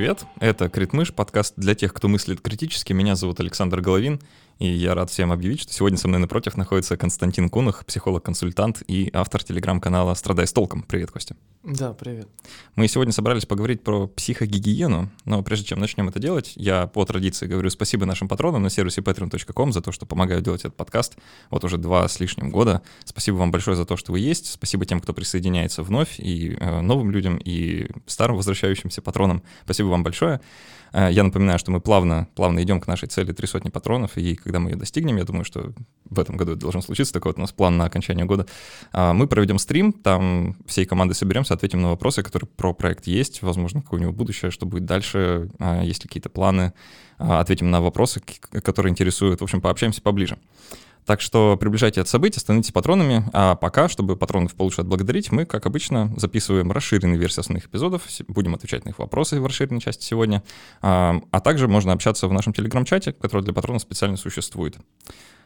Привет, это Критмыш, подкаст для тех, кто мыслит критически. Меня зовут Александр Головин, и я рад всем объявить, что сегодня со мной напротив находится Константин Кунах, психолог-консультант и автор телеграм-канала «Страдай с толком». Привет, Костя. Да, привет. Мы сегодня собрались поговорить про психогигиену, но прежде чем начнем это делать, я по традиции говорю спасибо нашим патронам на сервисе patreon.com за то, что помогают делать этот подкаст вот уже два с лишним года. Спасибо вам большое за то, что вы есть. Спасибо тем, кто присоединяется вновь, и э, новым людям, и старым возвращающимся патронам. Спасибо вам большое. Э, я напоминаю, что мы плавно, плавно идем к нашей цели три сотни патронов, и когда мы ее достигнем, я думаю, что в этом году это должно случиться, такой вот у нас план на окончание года, а, мы проведем стрим, там всей командой соберемся, ответим на вопросы, которые про проект есть, возможно, какое у него будущее, что будет дальше, а, есть ли какие-то планы, а, ответим на вопросы, которые интересуют, в общем, пообщаемся поближе. Так что приближайте это событие, становитесь патронами. А пока, чтобы патронов получше отблагодарить, мы, как обычно, записываем расширенные версии основных эпизодов, будем отвечать на их вопросы в расширенной части сегодня. А, также можно общаться в нашем телеграм-чате, который для патронов специально существует.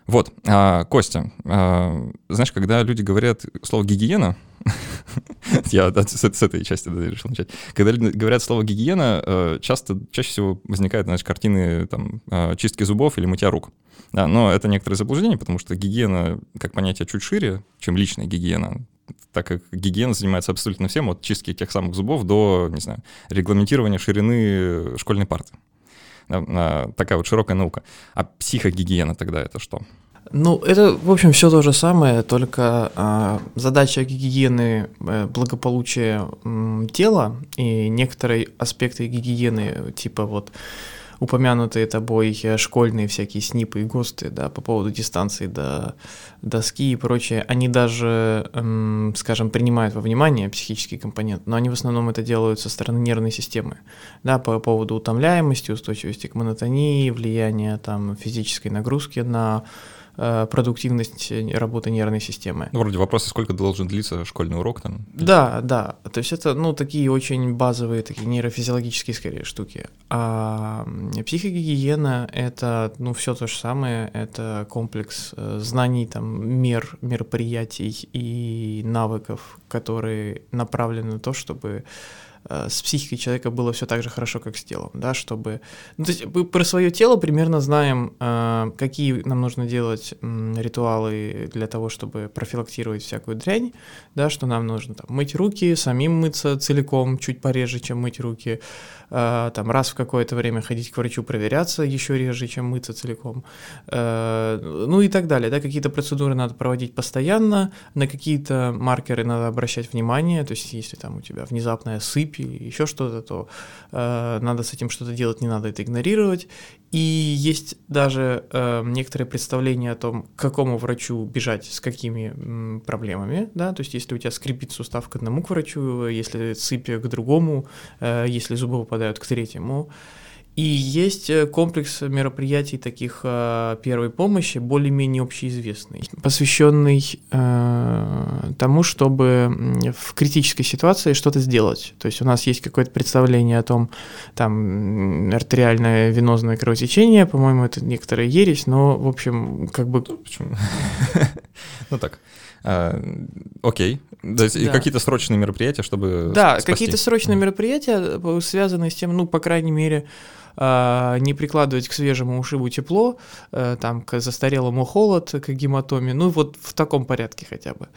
Вот, а, Костя, а, знаешь, когда люди говорят слово гигиена, я с, этой части решил начать. Когда люди говорят слово гигиена, э, часто, чаще всего возникают, знаешь, картины там, а, чистки зубов или мытья рук. Но это некоторое заблуждение, потому что гигиена, как понятие, чуть шире, чем личная гигиена так как гигиена занимается абсолютно всем, от чистки тех самых зубов до, не знаю, регламентирования ширины школьной парты. Такая вот широкая наука. А психогигиена тогда это что? Ну, это, в общем, все то же самое, только э, задача гигиены э, благополучия э, тела и некоторые аспекты гигиены, типа вот упомянутые тобой э, школьные всякие снипы и ГОСТы, да, по поводу дистанции до доски и прочее, они даже, эм, скажем, принимают во внимание психический компонент, но они в основном это делают со стороны нервной системы, да, по поводу утомляемости, устойчивости к монотонии, влияния там физической нагрузки на продуктивность работы нервной системы. Ну, вроде вопроса, сколько должен длиться школьный урок там? Да, да. То есть это, ну, такие очень базовые, такие нейрофизиологические, скорее, штуки. А психогигиена — это, ну, все то же самое. Это комплекс э, знаний, там, мер, мероприятий и навыков, которые направлены на то, чтобы Э, с психикой человека было все так же хорошо, как с телом, да, чтобы... Ну, то есть мы про свое тело примерно знаем, э, какие нам нужно делать ритуалы для того, чтобы профилактировать всякую дрянь, да, что нам нужно там, мыть руки, самим мыться целиком, чуть пореже, чем мыть руки, э, там раз в какое-то время ходить к врачу проверяться еще реже, чем мыться целиком, ну и так далее, да, какие-то процедуры надо проводить постоянно, на какие-то маркеры надо обращать внимание, то есть если там у тебя внезапная сыпь, или еще что-то, то э, надо с этим что-то делать, не надо это игнорировать. И есть даже э, некоторые представления о том, к какому врачу бежать, с какими проблемами, да, то есть если у тебя скрипит сустав к одному к врачу, если сыпь к другому, э, если зубы выпадают к третьему, и есть э, комплекс мероприятий таких э, первой помощи, более-менее общеизвестный, посвященный э, тому, чтобы в критической ситуации что-то сделать. То есть у нас есть какое-то представление о том, там, артериальное венозное кровотечение, по-моему, это некоторая ересь, но, в общем, как бы... Почему? Ну так. А, окей. То есть да. какие-то срочные мероприятия, чтобы Да, какие-то срочные мероприятия, связанные с тем, ну, по крайней мере, а, не прикладывать к свежему ушибу тепло, э, там, к застарелому холод, к гематоме, ну вот в таком порядке хотя бы.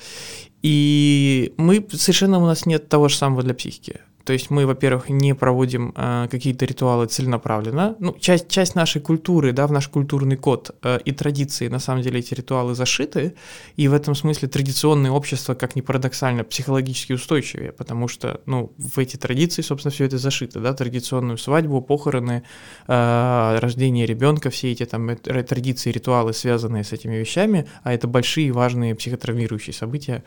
И мы совершенно у нас нет того же самого для психики. То есть мы, во-первых, не проводим э, какие-то ритуалы целенаправленно. Ну, часть, часть нашей культуры, да, в наш культурный код э, и традиции, на самом деле, эти ритуалы зашиты. И в этом смысле традиционные общества, как ни парадоксально, психологически устойчивее, потому что, ну, в эти традиции, собственно, все это зашито, да, традиционную свадьбу, похороны, э, рождение ребенка, все эти там традиции, ритуалы, связанные с этими вещами, а это большие важные психотравмирующие события,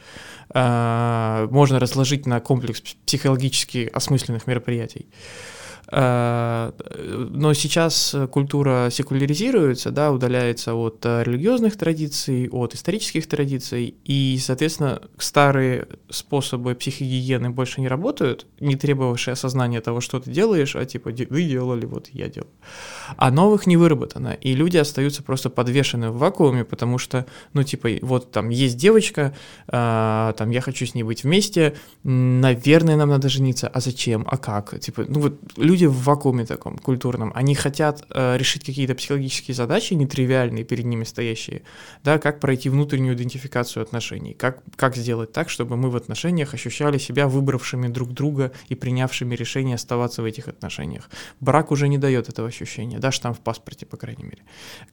э, можно разложить на комплекс психологически осмысленных мероприятий. Э, но сейчас культура секуляризируется, да, удаляется от э, религиозных традиций, от исторических традиций, и, соответственно, старые способы психогигиены больше не работают, не требовавшие осознания того, что ты делаешь, а типа вы делали, вот я делал. А новых не выработано, и люди остаются просто подвешены в вакууме, потому что, ну, типа, вот там есть девочка, а, там я хочу с ней быть вместе, наверное, нам надо жениться, а зачем, а как, типа, ну вот люди в вакууме таком культурном, они хотят э, решить какие-то психологические задачи, нетривиальные перед ними стоящие, да, как пройти внутреннюю идентификацию отношений, как, как сделать так, чтобы мы в отношениях ощущали себя выбравшими друг друга и принявшими решение оставаться в этих отношениях. Брак уже не дает этого ощущения, да, штамп в паспорте, по крайней мере.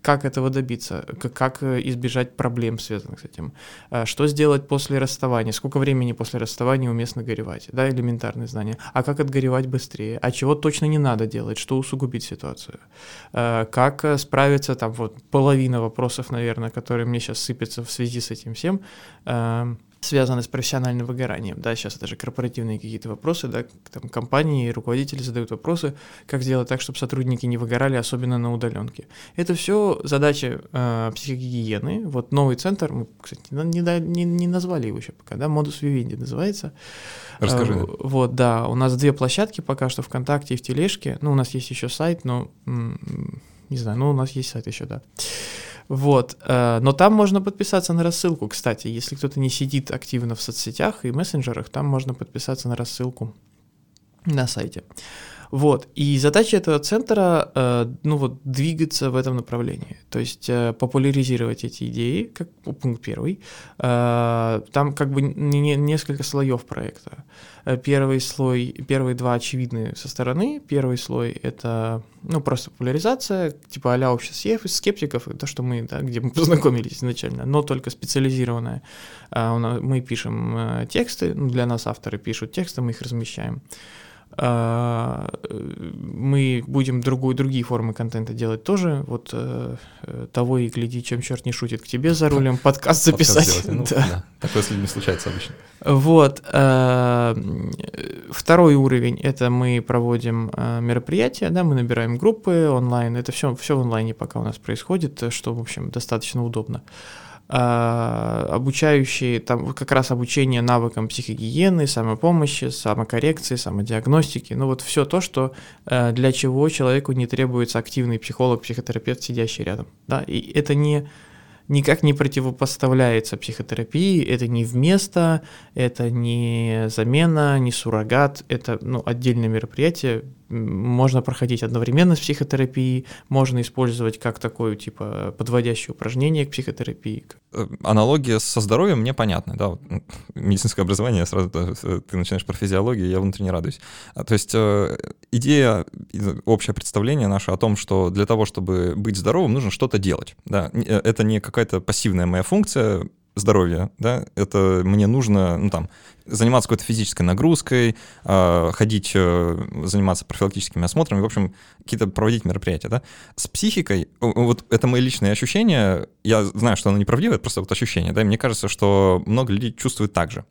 Как этого добиться, как, как избежать проблем, связанных с этим, э, что сделать после расставания, сколько времени после расставания уместно горевать, да, элементарные знания, а как отгоревать быстрее, а чего точно не надо делать, что усугубить ситуацию, э, как э, справиться, там вот половина вопросов, наверное, которые мне сейчас сыпятся в связи с этим всем, эм, связаны с профессиональным выгоранием, да, сейчас это же корпоративные какие-то вопросы, да, там компании, руководители задают вопросы, как сделать так, чтобы сотрудники не выгорали, особенно на удаленке. Это все задачи э, психогигиены, вот новый центр, мы, кстати, не, не, не назвали его еще пока, да, модус Vivendi называется. Расскажи. Э, вот, да, у нас две площадки пока что, ВКонтакте и в Тележке, ну, у нас есть еще сайт, но, не знаю, ну, у нас есть сайт еще, да. Вот. Э, но там можно подписаться на рассылку, кстати. Если кто-то не сидит активно в соцсетях и мессенджерах, там можно подписаться на рассылку на сайте. Вот. И задача этого центра, э, ну вот, двигаться в этом направлении. То есть э, популяризировать эти идеи, как пункт первый. Э, там как бы не, несколько слоев проекта. Э, первый слой, первые два очевидны со стороны. Первый слой — это, ну, просто популяризация, типа а-ля общество скептиков, то, что мы, да, где мы познакомились изначально, но только специализированное. Э, мы пишем э, тексты, ну, для нас авторы пишут тексты, мы их размещаем. А, мы будем другую, другие формы контента делать тоже. Вот э, того и гляди, чем черт не шутит, к тебе за рулем подкаст записать. Подкаст ну, да. Да. Такое с людьми случается обычно. Вот. Э, второй уровень — это мы проводим э, мероприятия, да, мы набираем группы онлайн. Это все, все в онлайне пока у нас происходит, что, в общем, достаточно удобно. А, обучающие, там как раз обучение навыкам психогигиены, самопомощи, самокоррекции, самодиагностики, ну вот все то, что э, для чего человеку не требуется активный психолог, психотерапевт, сидящий рядом, да, и это не никак не противопоставляется психотерапии, это не вместо, это не замена, не суррогат, это ну, отдельное мероприятие, можно проходить одновременно с психотерапией, можно использовать как такое, типа, подводящее упражнение к психотерапии. Э, аналогия со здоровьем мне понятна, да, вот, медицинское образование, сразу э, ты начинаешь про физиологию, я внутренне радуюсь. А, то есть э, идея, общее представление наше о том, что для того, чтобы быть здоровым, нужно что-то делать, да, это не какая-то пассивная моя функция, здоровья, да, это мне нужно, ну, там, заниматься какой-то физической нагрузкой, э, ходить, э, заниматься профилактическими осмотрами, в общем, какие-то проводить мероприятия, да. С психикой, вот это мои личные ощущения, я знаю, что оно неправдиво, это просто вот ощущение, да, и мне кажется, что много людей чувствуют так же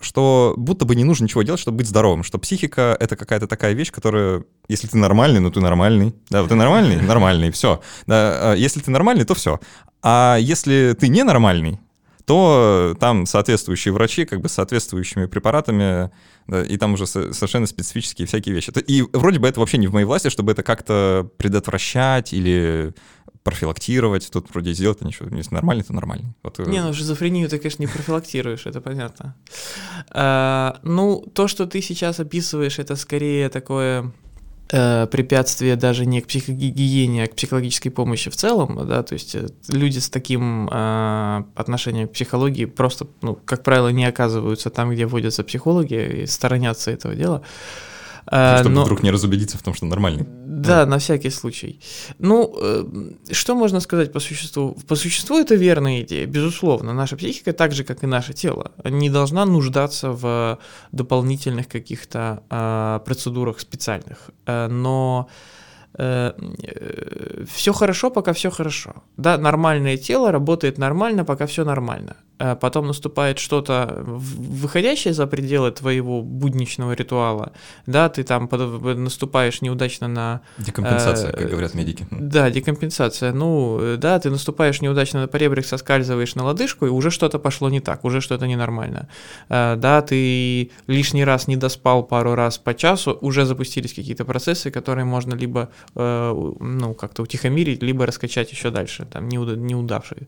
что будто бы не нужно ничего делать, чтобы быть здоровым, что психика — это какая-то такая вещь, которая, если ты нормальный, ну ты нормальный, да, вот ты нормальный, нормальный, все, да, а если ты нормальный, то все, а если ты ненормальный, то там соответствующие врачи как бы соответствующими препаратами, да, и там уже совершенно специфические всякие вещи. И вроде бы это вообще не в моей власти, чтобы это как-то предотвращать или профилактировать. Тут вроде сделать ничего. Если нормальный, то нормальный. Вот. Э, не, ну шизофрению ты, конечно, не профилактируешь, это понятно. А, ну, то, что ты сейчас описываешь, это скорее такое э, препятствие даже не к психогигиене, а к психологической помощи в целом, да, то есть э, люди с таким э, отношением к психологии просто, ну, как правило, не оказываются там, где вводятся психологи и сторонятся этого дела. А, Чтобы Но... вдруг не разубедиться в том, что нормальный. Да, да, на всякий случай. Ну, э, что можно сказать по существу? По существу это верная идея, безусловно. Наша психика, так же, как и наше тело, не должна нуждаться в дополнительных каких-то э, процедурах специальных. Э, но э, все хорошо, пока все хорошо. Да, нормальное тело работает нормально, пока все нормально. Э, потом наступает что-то выходящее за пределы твоего будничного ритуала, да, ты там наступаешь неудачно на... Декомпенсация, э, как говорят медики. Да, декомпенсация. Ну, э, да, ты наступаешь неудачно на поребрик, соскальзываешь на лодыжку, и уже что-то пошло не так, уже что-то ненормально. Э, да, ты лишний раз не доспал пару раз по часу, уже запустились какие-то процессы, которые можно либо, э, ну, как-то утихомирить, либо раскачать еще дальше, там, неудавшие.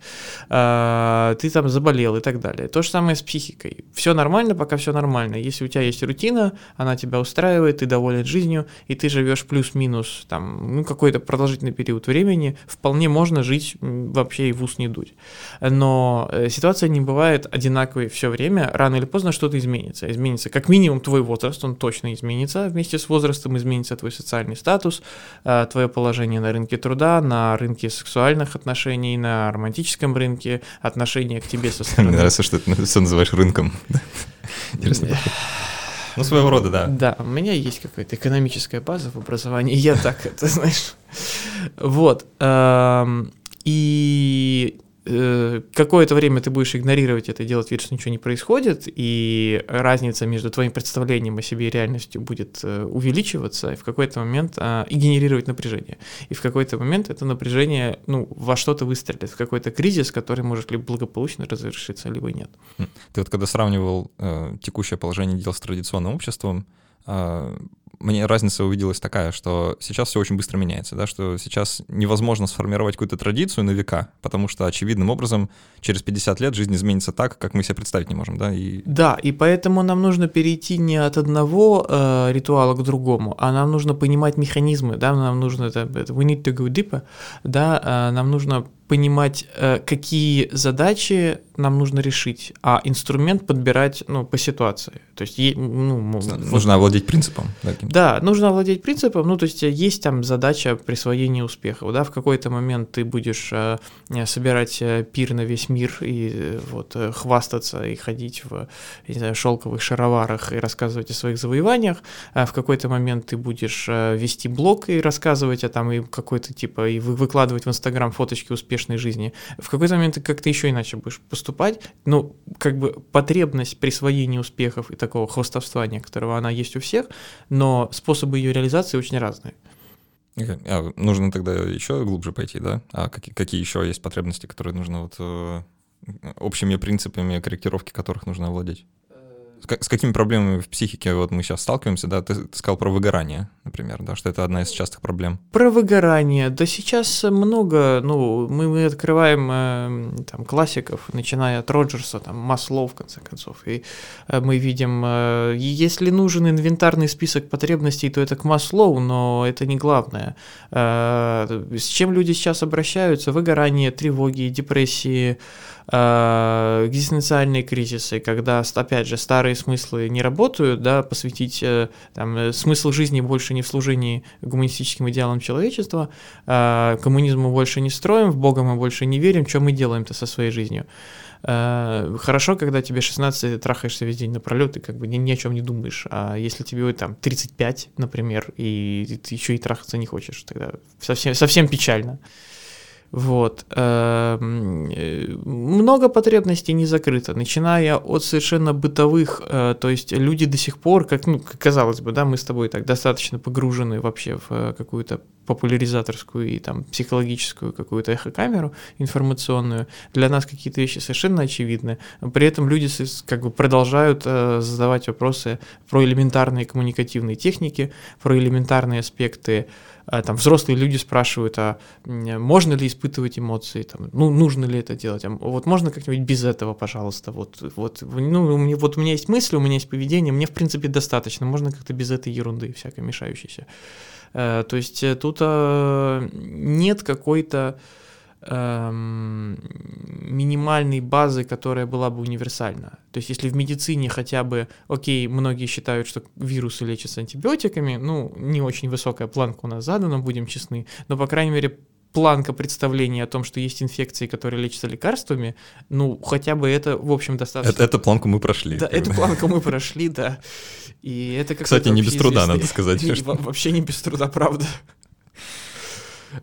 Э, ты там заболел заболел и так далее. То же самое с психикой. Все нормально, пока все нормально. Если у тебя есть рутина, она тебя устраивает, ты доволен жизнью, и ты живешь плюс-минус там, ну, какой-то продолжительный период времени, вполне можно жить вообще и в ус не дуть. Но э, ситуация не бывает одинаковой все время. Рано или поздно что-то изменится. Изменится как минимум твой возраст, он точно изменится. Вместе с возрастом изменится твой социальный статус, э, твое положение на рынке труда, на рынке сексуальных отношений, на романтическом рынке, отношение к тебе со. Мне нравится, что ты все называешь рынком. Интересно. Ну, своего рода, да. Да, у меня есть какая-то экономическая база в образовании, я так это, знаешь. Вот. Эм, и Э, какое-то время ты будешь игнорировать это, делать вид, что ничего не происходит, и разница между твоим представлением о себе и реальностью будет э, увеличиваться, и в какой-то момент а, и генерировать напряжение. И в какой-то момент это напряжение ну, во что-то выстрелит, в какой-то кризис, который может либо благополучно разрешиться, либо нет. Хм. Ты вот когда сравнивал э, текущее положение дел с традиционным обществом, э, мне разница увиделась такая, что сейчас все очень быстро меняется, да, что сейчас невозможно сформировать какую-то традицию на века, потому что очевидным образом через 50 лет жизнь изменится так, как мы себе представить не можем, да. И... Да, и поэтому нам нужно перейти не от одного э, ритуала к другому, а нам нужно понимать механизмы, да, нам нужно это, это we need to go deeper, да, э, нам нужно понимать, э, какие задачи нам нужно решить, а инструмент подбирать ну, по ситуации. То есть, ну, нужно вот, овладеть принципом. Да, да, нужно овладеть принципом. Ну, то есть есть там задача присвоения успеха. Да, в какой-то момент ты будешь э, собирать э, пир на весь мир и э, вот э, хвастаться и ходить в не знаю, шелковых шароварах и рассказывать о своих завоеваниях. А в какой-то момент ты будешь э, вести блог и рассказывать о там и какой-то типа и выкладывать в Инстаграм фоточки успешной жизни. В какой-то момент ты как-то еще иначе будешь поступать. Ну, как бы потребность присвоения успехов и такого хвостовства некоторого, она есть у всех, но способы ее реализации очень разные. А, нужно тогда еще глубже пойти, да? А какие, какие еще есть потребности, которые нужно вот э, общими принципами корректировки которых нужно овладеть? С, какими проблемами в психике вот мы сейчас сталкиваемся, да? Ты, ты сказал про выгорание, например, да, что это одна из частых проблем. Про выгорание, да сейчас много, ну, мы, мы открываем э, там классиков, начиная от Роджерса, там, Маслоу, в конце концов, и э, мы видим, э, если нужен инвентарный список потребностей, то это к Маслоу, но это не главное. Э, с чем люди сейчас обращаются? Выгорание, тревоги, депрессии, экзистенциальные кризисы, когда, опять же, старые смыслы не работают, да, посвятить э, там, э, смысл жизни больше не в служении гуманистическим идеалам человечества, э, коммунизму больше не строим, в Бога мы больше не верим, что мы делаем-то со своей жизнью. Э, хорошо, когда тебе 16, ты трахаешься весь день напролет, и как бы ни, ни о чем не думаешь. А если тебе там 35, например, и ты еще и трахаться не хочешь, тогда совсем, совсем печально. Вот. Эм, э, много потребностей не закрыто, начиная от совершенно бытовых, э, то есть люди до сих пор, как, ну, казалось бы, да, мы с тобой так достаточно погружены вообще в э, какую-то популяризаторскую и там психологическую какую-то эхокамеру информационную, для нас какие-то вещи совершенно очевидны, при этом люди как бы продолжают задавать вопросы про элементарные коммуникативные техники, про элементарные аспекты там взрослые люди спрашивают, а можно ли испытывать эмоции, там, ну, нужно ли это делать, а вот можно как-нибудь без этого, пожалуйста, вот, вот, ну, у меня, вот у меня есть мысли, у меня есть поведение, мне, в принципе, достаточно, можно как-то без этой ерунды всякой мешающейся. Э, то есть э, тут э, нет какой-то минимальной базы, которая была бы универсальна. То есть если в медицине хотя бы, окей, многие считают, что вирусы лечатся антибиотиками, ну, не очень высокая планка у нас задана, будем честны, но, по крайней мере, планка представления о том, что есть инфекции, которые лечатся лекарствами, ну, хотя бы это, в общем, достаточно... Это, эту планку мы прошли. Да, эту планку мы прошли, да. И это Кстати, не без труда, надо сказать. Вообще не без труда, правда.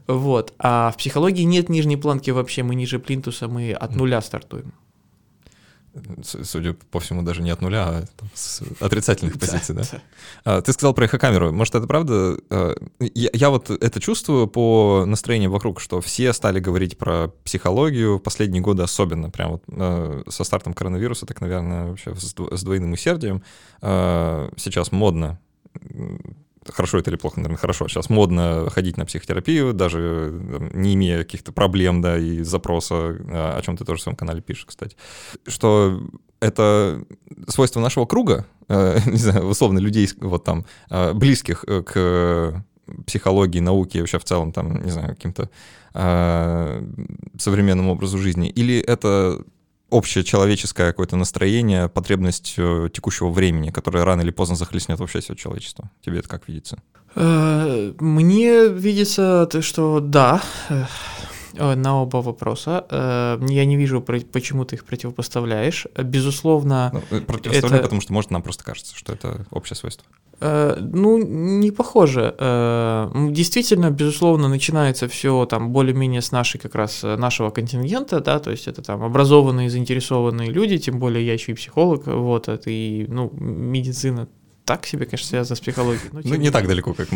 Вот. А в психологии нет нижней планки вообще, мы ниже плинтуса, мы от нуля стартуем. Судя по всему, даже не от нуля, а с отрицательных позиций, да? А, ты сказал про эхокамеру. Может, это правда? А, я, я вот это чувствую по настроению вокруг, что все стали говорить про психологию в последние годы особенно. Прям вот а, со стартом коронавируса, так, наверное, вообще с двойным усердием. Сейчас модно хорошо это или плохо, наверное, хорошо. Сейчас модно ходить на психотерапию, даже не имея каких-то проблем, да, и запроса, о чем ты тоже в своем канале пишешь, кстати, что это свойство нашего круга, не знаю, условно, людей вот там, близких к психологии, науке, вообще в целом, там, не знаю, каким-то современному образу жизни, или это общее человеческое какое-то настроение, потребность э, текущего времени, которое рано или поздно захлестнет вообще все человечество. Тебе это как видится? Э, мне видится, что да, на оба вопроса. Я не вижу, почему ты их противопоставляешь. Безусловно... Ну, противопоставляю, это... потому что, может, нам просто кажется, что это общее свойство. Э, ну, не похоже. Э, действительно, безусловно, начинается все там более-менее с нашей как раз э, нашего контингента, да, то есть это там образованные, заинтересованные люди, тем более я еще и психолог, вот, это и, ну, медицина так себе, конечно, связана с психологией. Но, ну, не так далеко, как,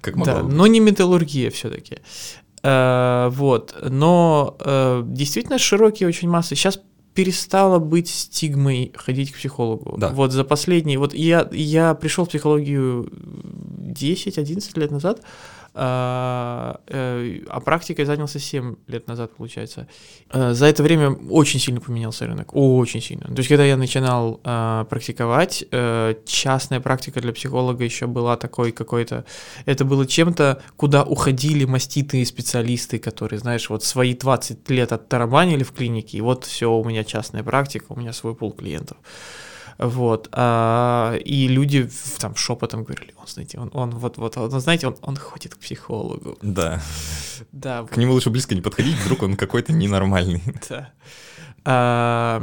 как могло Да, но не металлургия все-таки. Вот, но действительно широкие очень массы. Сейчас перестало быть стигмой ходить к психологу. Да. Вот за последние, вот я, я пришел в психологию 10-11 лет назад, а, э, а практикой занялся 7 лет назад, получается. Э, за это время очень сильно поменялся рынок, очень сильно. То есть, когда я начинал а, практиковать, э, частная практика для психолога еще была такой какой-то... Это было чем-то, куда уходили маститые специалисты, которые, знаешь, вот свои 20 лет оттарабанили в клинике, и вот все, у меня частная практика, у меня свой пул клиентов. Вот. А, и люди там шепотом говорили, он, знаете, он, он вот, вот, он, знаете, он, он ходит к психологу. Да. Да. К нему лучше близко не подходить, вдруг он какой-то ненормальный. Да. А,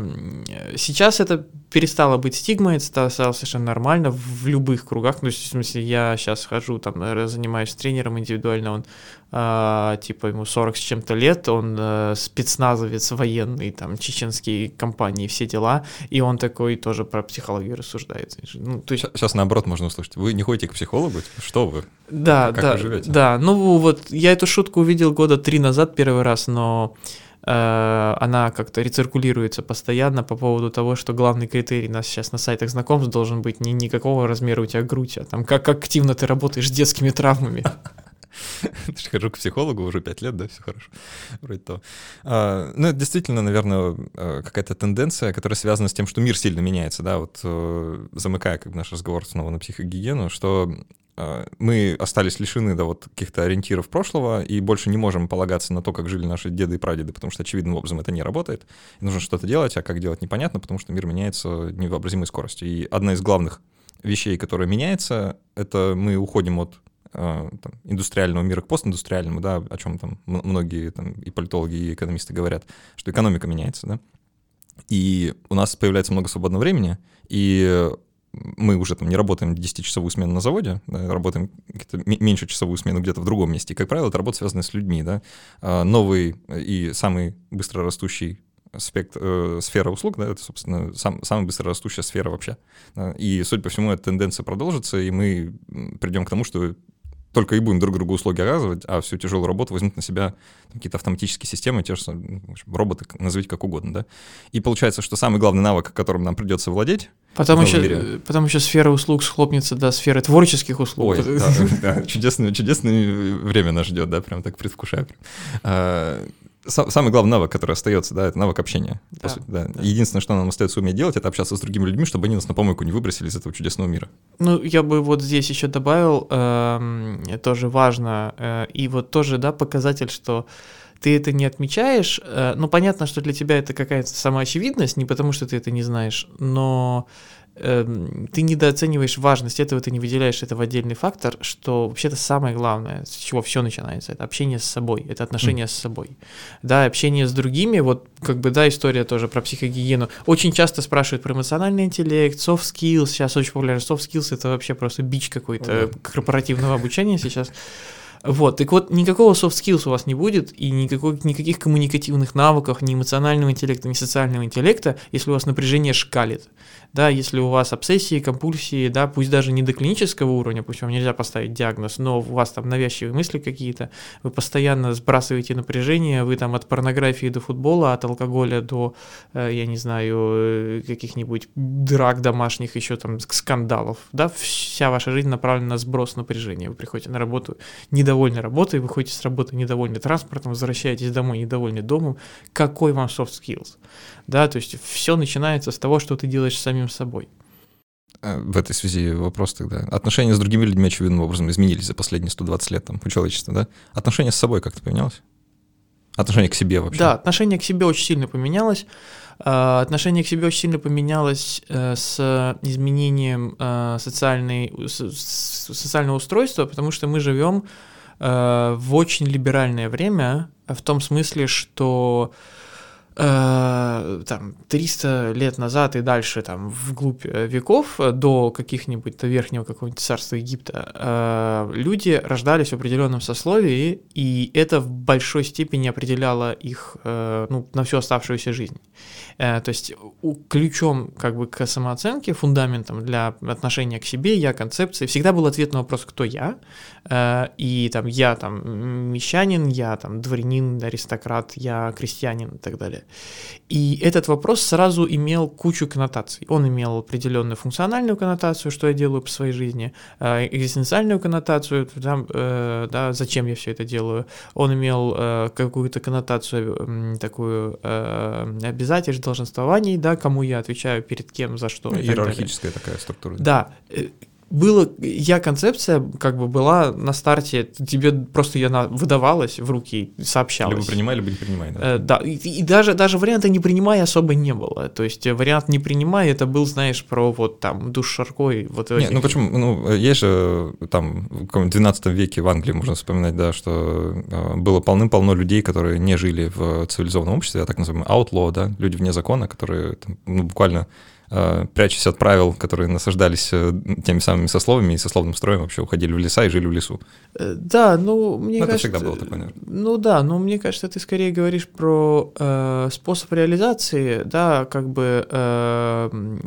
сейчас это перестало быть стигмой, это стало совершенно нормально в любых кругах. Ну, в смысле, я сейчас хожу, там, занимаюсь тренером индивидуально, он а, типа ему 40 с чем-то лет, он а, спецназовец военный, там, чеченские компании, все дела, и он такой тоже про психологию рассуждает. Ну, то есть... Сейчас наоборот можно услышать, вы не ходите к психологу, типа, что вы? Да, как да, вы живете? да, ну вот я эту шутку увидел года три назад первый раз, но Э, она как-то рециркулируется постоянно по поводу того, что главный критерий нас сейчас на сайтах знакомств должен быть не никакого размера у тебя грудь, а там как активно ты работаешь с детскими травмами. Хожу к психологу уже пять лет, да, все хорошо. Вроде то. А, ну, это действительно, наверное, э, какая-то тенденция, которая связана с тем, что мир сильно меняется, да, вот э, замыкая как наш разговор снова на психогигиену, что а, мы остались лишены да, вот каких-то ориентиров прошлого и больше не можем полагаться на то, как жили наши деды и прадеды, потому что очевидным образом это не работает. И нужно что-то делать, а как делать непонятно, потому что мир меняется невообразимой скоростью. И одна из главных вещей, которая меняется, это мы уходим от там, индустриального мира к постиндустриальному, да, о чем там многие там, и политологи, и экономисты говорят, что экономика меняется, да. И у нас появляется много свободного времени, и мы уже там не работаем 10-часовую смену на заводе, работаем меньше часовую смену где-то в другом месте. И, как правило, это работа связана с людьми. Да? А новый и самый быстро растущий аспект, э, сфера услуг, да, это, собственно, сам, самая быстрорастущая сфера вообще. Да? И, судя по всему, эта тенденция продолжится, и мы придем к тому, что только и будем друг другу услуги оказывать, а всю тяжелую работу возьмут на себя какие-то автоматические системы, те же роботы, назовите как угодно, да. И получается, что самый главный навык, которым нам придется владеть, Потом еще, мире... потом еще сфера услуг схлопнется до сферы творческих услуг. Ой, да, да, чудесное, чудесное время нас ждет, да, прям так предвкушаю. Самый главный навык, который остается, да, это навык общения. Да, сути, да. Да. Единственное, что нам остается уметь делать, это общаться с другими людьми, чтобы они нас на помойку не выбросили из этого чудесного мира. Ну, я бы вот здесь еще добавил, э, тоже важно, э, и вот тоже, да, показатель, что ты это не отмечаешь, э, ну, понятно, что для тебя это какая-то самоочевидность, не потому что ты это не знаешь, но ты недооцениваешь важность этого, ты не выделяешь это в отдельный фактор, что вообще-то самое главное, с чего все начинается, это общение с собой, это отношение mm. с собой. Да, общение с другими, вот как бы, да, история тоже про психогигиену. Очень часто спрашивают про эмоциональный интеллект, soft skills, сейчас очень популярно soft skills, это вообще просто бич какой-то да. корпоративного обучения сейчас. Вот, так вот, никакого soft skills у вас не будет, и никакой, никаких коммуникативных навыков, ни эмоционального интеллекта, ни социального интеллекта, если у вас напряжение шкалит. Да, если у вас обсессии, компульсии, да, пусть даже не до клинического уровня, пусть вам нельзя поставить диагноз, но у вас там навязчивые мысли какие-то, вы постоянно сбрасываете напряжение, вы там от порнографии до футбола, от алкоголя до, э, я не знаю, э, каких-нибудь драк домашних, еще там скандалов, да, вся ваша жизнь направлена на сброс напряжения. Вы приходите на работу недовольны работой, выходите с работы недовольны транспортом, возвращаетесь домой недовольны домом. Какой вам soft skills? Да, то есть все начинается с того, что ты делаешь самим собой. А, в этой связи вопрос тогда. Отношения с другими людьми очевидным образом изменились за последние 120 лет там, у человечества, да? Отношение с собой как-то поменялось? Отношение к себе вообще? Да, отношение к себе очень сильно поменялось. А, отношение к себе очень сильно поменялось э, с изменением э, социальной, социального устройства, потому что мы живем э, в очень либеральное время, в том смысле, что э, там 300 лет назад и дальше там вглубь э, веков э, до каких-нибудь верхнего какого-нибудь царства Египта люди рождались в определенном сословии и это в большой степени определяло их ну, на всю оставшуюся жизнь. То есть ключом как бы к самооценке, фундаментом для отношения к себе, я концепции всегда был ответ на вопрос, кто я, и там я там мещанин, я там дворянин, аристократ, я крестьянин и так далее. И этот вопрос сразу имел кучу коннотаций. Он имел определенную функциональную коннотацию, что я делаю по своей жизни, э, экзистенциальную коннотацию, там, э, да, зачем я все это делаю. Он имел э, какую-то коннотацию такую обязательств, долженствований, да, кому я отвечаю, перед кем, за что. Иерархическая такая структура. Да было, я концепция как бы была на старте, тебе просто ее выдавалась в руки, сообщалась. Либо принимай, либо не принимай. Да, э, да и, и даже, даже варианта не принимай особо не было. То есть э, вариант не принимай, это был, знаешь, про вот там душ шаркой. Вот не, ну почему, ну есть же там в 12 веке в Англии, можно вспоминать, да, что э, было полным-полно людей, которые не жили в цивилизованном обществе, а так называемые outlaw, да, люди вне закона, которые там, ну, буквально Э, прячась от правил, которые насаждались э, теми самыми сословиями и сословным строем, вообще уходили в леса и жили в лесу. Э, да, ну, мне но кажется... Это всегда было такое, наверное. Ну да, но мне кажется, ты скорее говоришь про э, способ реализации, да, как бы э,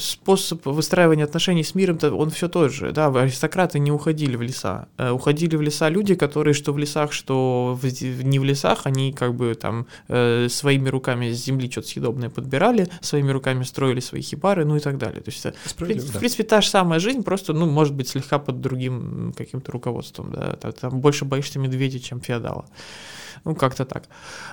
способ выстраивания отношений с миром, он все тот же, да, аристократы не уходили в леса, э, уходили в леса люди, которые что в лесах, что в, не в лесах, они как бы там э, своими руками с земли что-то съедобное подбирали, своими руками строили свои хибары, ну и так далее. То есть это, в, да. в принципе, та же самая жизнь, просто, ну, может быть, слегка под другим каким-то руководством, да, там больше боишься медведя, чем феодала. Ну, как-то так.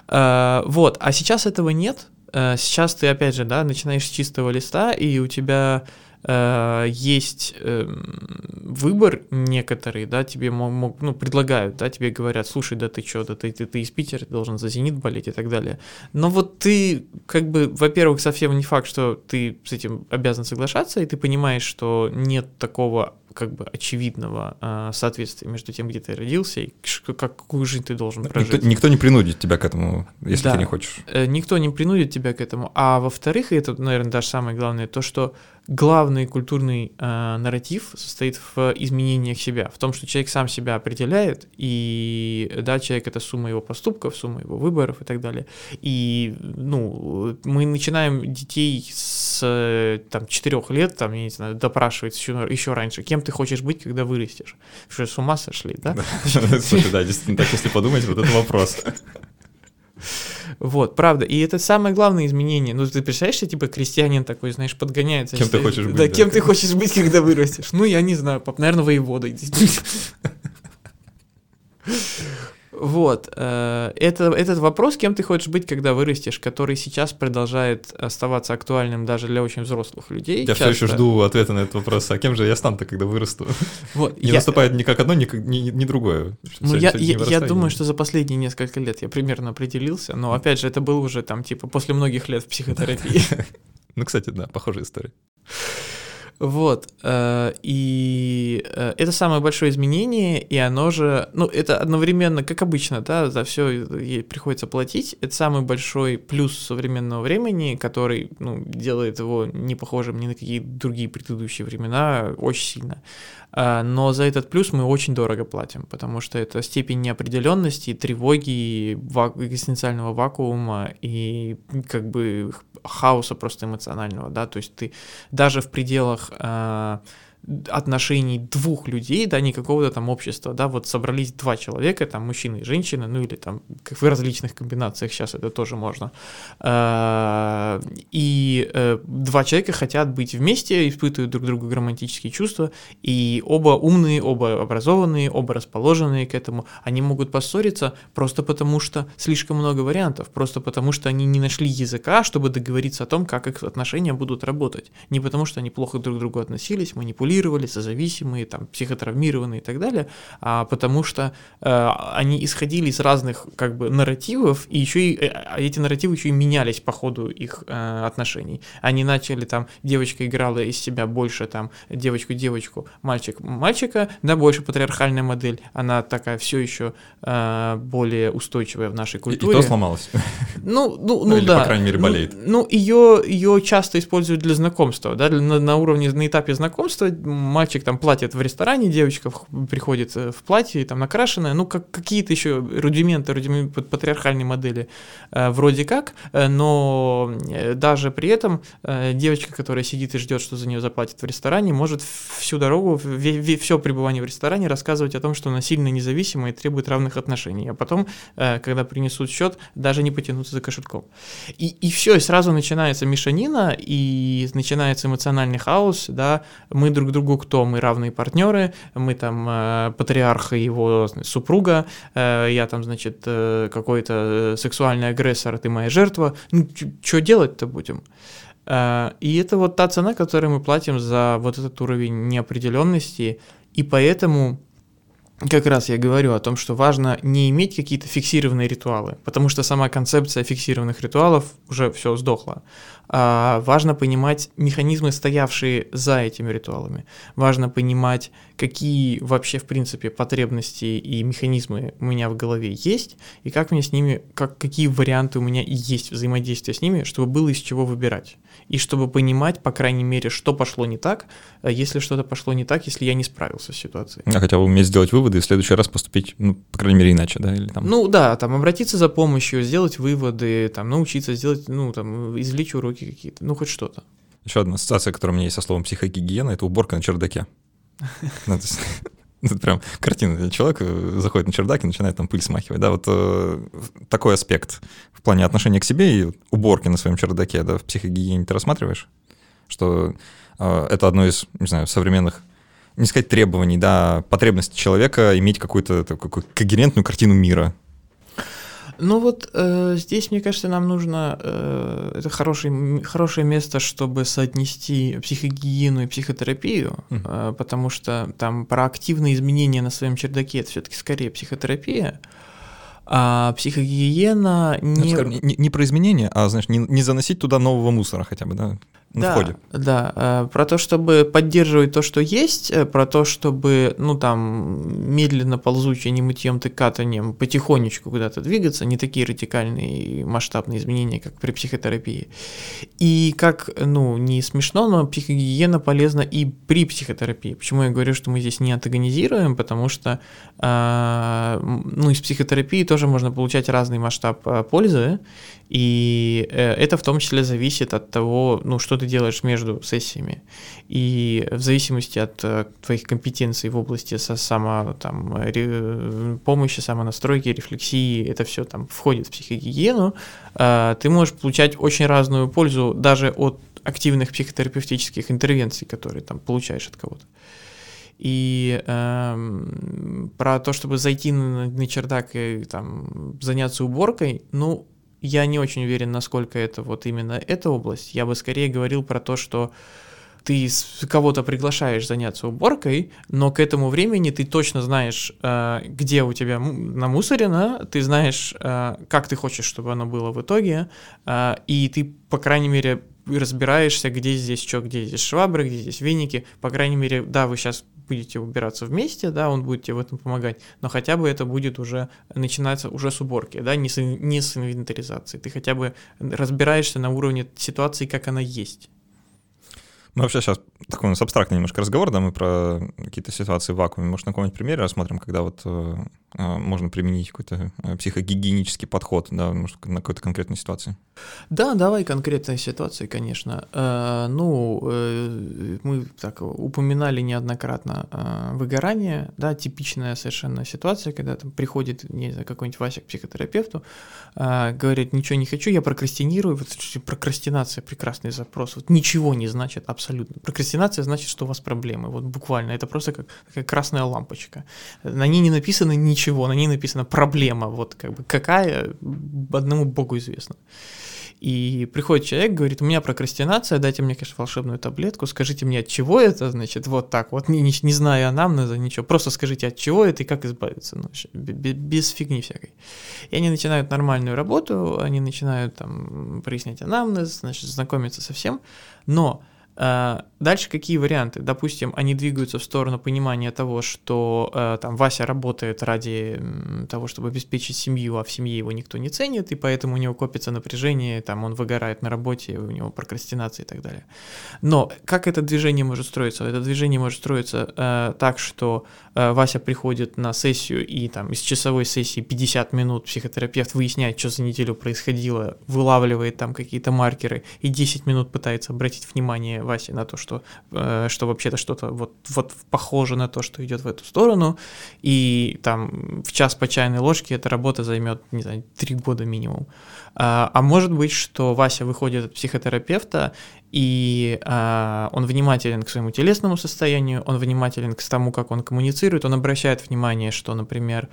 А, вот, а сейчас этого нет, а, сейчас ты, опять же, да, начинаешь с чистого листа, и у тебя Э, есть эм, выбор некоторые, да, тебе мог, ну, предлагают, да, тебе говорят, слушай, да ты что, да ты, ты, ты из Питера, ты должен за «Зенит» болеть и так далее. Но вот ты, как бы, во-первых, совсем не факт, что ты с этим обязан соглашаться, и ты понимаешь, что нет такого как бы очевидного э, соответствия между тем, где ты родился и как, какую жизнь ты должен прожить. Никто, никто не принудит тебя к этому, если да, ты не хочешь. Э, никто не принудит тебя к этому. А во-вторых, и это, наверное, даже самое главное, то, что главный культурный э, нарратив состоит в изменениях себя, в том, что человек сам себя определяет, и да, человек это сумма его поступков, сумма его выборов и так далее. И ну, мы начинаем детей с там, 4 лет, там, я не знаю, допрашивать еще, еще раньше, кем ты хочешь быть, когда вырастешь. Что, с ума сошли, да? Да, действительно, так если подумать, вот это вопрос. Вот, правда. И это самое главное изменение. Ну, ты представляешь, что, типа, крестьянин такой, знаешь, подгоняется. Кем ты хочешь быть. Да, кем ты хочешь быть, когда вырастешь. Ну, я не знаю, пап, наверное, воеводой. Вот. Э, это, этот вопрос, кем ты хочешь быть, когда вырастешь, который сейчас продолжает оставаться актуальным даже для очень взрослых людей. Я часто. все еще жду ответа на этот вопрос. А кем же я стану-то, когда вырасту? Вот, не я... наступает ни как одно, ни, ни, ни другое. Ну, я, я, я думаю, что за последние несколько лет я примерно определился, но опять же, это было уже там, типа, после многих лет в психотерапии. Ну, кстати, да, похожая история. Вот. Э, и э, это самое большое изменение, и оно же, ну, это одновременно, как обычно, да, за все ей приходится платить. Это самый большой плюс современного времени, который, ну, делает его не похожим ни на какие другие предыдущие времена очень сильно. А, но за этот плюс мы очень дорого платим, потому что это степень неопределенности, тревоги, экзистенциального вакуума и как бы хаоса просто эмоционального, да, то есть ты даже в пределах а, отношений двух людей, да, не какого-то там общества, да, вот собрались два человека, там мужчина и женщина, ну или там как в различных комбинациях сейчас это тоже можно, а, и э, два человека хотят быть вместе, испытывают друг другу романтические чувства, и оба умные, оба образованные, оба расположенные к этому, они могут поссориться просто потому, что слишком много вариантов, просто потому, что они не нашли языка, чтобы договориться о том, как их отношения будут работать, не потому, что они плохо друг к другу относились, манипулировали, манипулировали, созависимые, там, психотравмированные и так далее, а, потому что а, они исходили из разных как бы нарративов, и еще и э, а эти нарративы еще и менялись по ходу их а, отношений. Они начали там, девочка играла из себя больше там девочку-девочку, мальчик-мальчика, да, больше патриархальная модель, она такая все еще а, более устойчивая в нашей культуре. И, и то сломалась. Ну, ну, ну Или, да. по крайней мере, болеет. Ну, ну ее, ее часто используют для знакомства, да, на, на уровне, на этапе знакомства мальчик там платит в ресторане, девочка приходит э, в платье, там накрашенная, ну, как какие-то еще рудименты, рудименты патриархальной модели э, вроде как, э, но э, даже при этом э, девочка, которая сидит и ждет, что за нее заплатят в ресторане, может всю дорогу, все пребывание в ресторане рассказывать о том, что она сильно независима и требует равных отношений, а потом, э, когда принесут счет, даже не потянуться за кошельком. И, и все, и сразу начинается мешанина, и начинается эмоциональный хаос, да, мы друг другу кто? Мы равные партнеры, мы там э, патриарх и его супруга, э, я там, значит, э, какой-то сексуальный агрессор, ты моя жертва. Ну, что делать-то будем? И это вот та цена, которую мы платим за вот этот уровень неопределенности, и поэтому как раз я говорю о том, что важно не иметь какие-то фиксированные ритуалы, потому что сама концепция фиксированных ритуалов уже все сдохла а, важно понимать механизмы, стоявшие за этими ритуалами. Важно понимать, какие вообще, в принципе, потребности и механизмы у меня в голове есть, и как мне с ними, как, какие варианты у меня есть взаимодействия с ними, чтобы было из чего выбирать. И чтобы понимать, по крайней мере, что пошло не так, а если что-то пошло не так, если я не справился с ситуацией. А хотя бы уметь сделать выводы и в следующий раз поступить, ну, по крайней мере, иначе, да? Или там... Ну да, там обратиться за помощью, сделать выводы, там научиться сделать, ну там, извлечь уроки какие-то, ну хоть что-то. Еще одна ассоциация, которая у меня есть со словом психогигиена, это уборка на чердаке. Ну, это прям картина. Человек э, заходит на чердак и начинает там пыль смахивать. Да, вот э, такой аспект в плане отношения к себе и уборки на своем чердаке, да, в психогигиене ты рассматриваешь? Что э, это одно из, не знаю, современных не сказать требований, да, потребности человека иметь какую-то такую когерентную картину мира, ну вот э, здесь, мне кажется, нам нужно э, это хороший, хорошее место, чтобы соотнести психогигиену и психотерапию, mm. э, потому что там про активные изменения на своем чердаке это все-таки скорее психотерапия. А психогигиена не... Ну, скажем, не... Не про изменения, а, знаешь, не, не заносить туда нового мусора хотя бы, да? На да, входе. Да, э, про то, чтобы поддерживать то, что есть, э, про то, чтобы, ну, там, медленно ползучие, не мытьем ты катанием, потихонечку куда-то двигаться, не такие радикальные масштабные изменения, как при психотерапии. И как, ну, не смешно, но психогигиена полезна и при психотерапии. Почему я говорю, что мы здесь не антагонизируем, потому что, э, ну, из психотерапии тоже можно получать разный масштаб пользы, и это в том числе зависит от того, ну, что ты делаешь между сессиями. И в зависимости от э, твоих компетенций в области со само, там, ре, помощи, самонастройки, рефлексии, это все там входит в психогигиену, э, ты можешь получать очень разную пользу даже от активных психотерапевтических интервенций, которые там получаешь от кого-то. И э, про то, чтобы зайти на, на чердак и там заняться уборкой, ну, я не очень уверен, насколько это вот именно эта область. Я бы скорее говорил про то, что ты кого-то приглашаешь заняться уборкой, но к этому времени ты точно знаешь, э, где у тебя намусорено, ты знаешь, э, как ты хочешь, чтобы оно было в итоге, э, и ты, по крайней мере, разбираешься, где здесь что, где здесь швабры, где здесь веники. По крайней мере, да, вы сейчас будете убираться вместе, да, он будет тебе в этом помогать, но хотя бы это будет уже начинаться уже с уборки, да, не с, не с инвентаризацией. Ты хотя бы разбираешься на уровне ситуации, как она есть. Мы вообще сейчас такой у нас абстрактный немножко разговор, да, мы про какие-то ситуации в вакууме. Может, на каком-нибудь примере рассмотрим, когда вот э можно применить какой-то э, психогигиенический подход, да, может, на какой-то конкретной ситуации? Да, давай конкретные ситуации, конечно. Э, ну, э, мы так упоминали неоднократно выгорание, да, типичная совершенно ситуация, когда там приходит, не знаю, какой-нибудь Вася к психотерапевту, говорит, ничего не хочу, я прокрастинирую. Вот прокрастинация прекрасный запрос. Вот ничего не значит абсолютно. Прокрастинация значит, что у вас проблемы. Вот буквально. Это просто как такая красная лампочка. На ней не написано ничего, на ней написано проблема. Вот как бы какая, одному богу известно. И приходит человек, говорит, у меня прокрастинация, дайте мне, конечно, волшебную таблетку, скажите мне, от чего это, значит, вот так, вот не, не, не знаю анамнеза, ничего, просто скажите, от чего это и как избавиться, ну, без, без фигни всякой. И они начинают нормальную работу, они начинают там прояснять анамнез, значит, знакомиться со всем, но дальше какие варианты? Допустим, они двигаются в сторону понимания того, что э, там Вася работает ради того, чтобы обеспечить семью, а в семье его никто не ценит, и поэтому у него копится напряжение, там он выгорает на работе, у него прокрастинация и так далее. Но как это движение может строиться? Это движение может строиться э, так, что э, Вася приходит на сессию, и там из часовой сессии 50 минут психотерапевт выясняет, что за неделю происходило, вылавливает там какие-то маркеры, и 10 минут пытается обратить внимание Васе на то, что, э, что вообще-то что-то вот, вот похоже на то, что идет в эту сторону, и там в час по чайной ложке эта работа займет, не знаю, три года минимум. А, а может быть, что Вася выходит от психотерапевта, и а, он внимателен к своему телесному состоянию, он внимателен к тому, как он коммуницирует, он обращает внимание, что, например,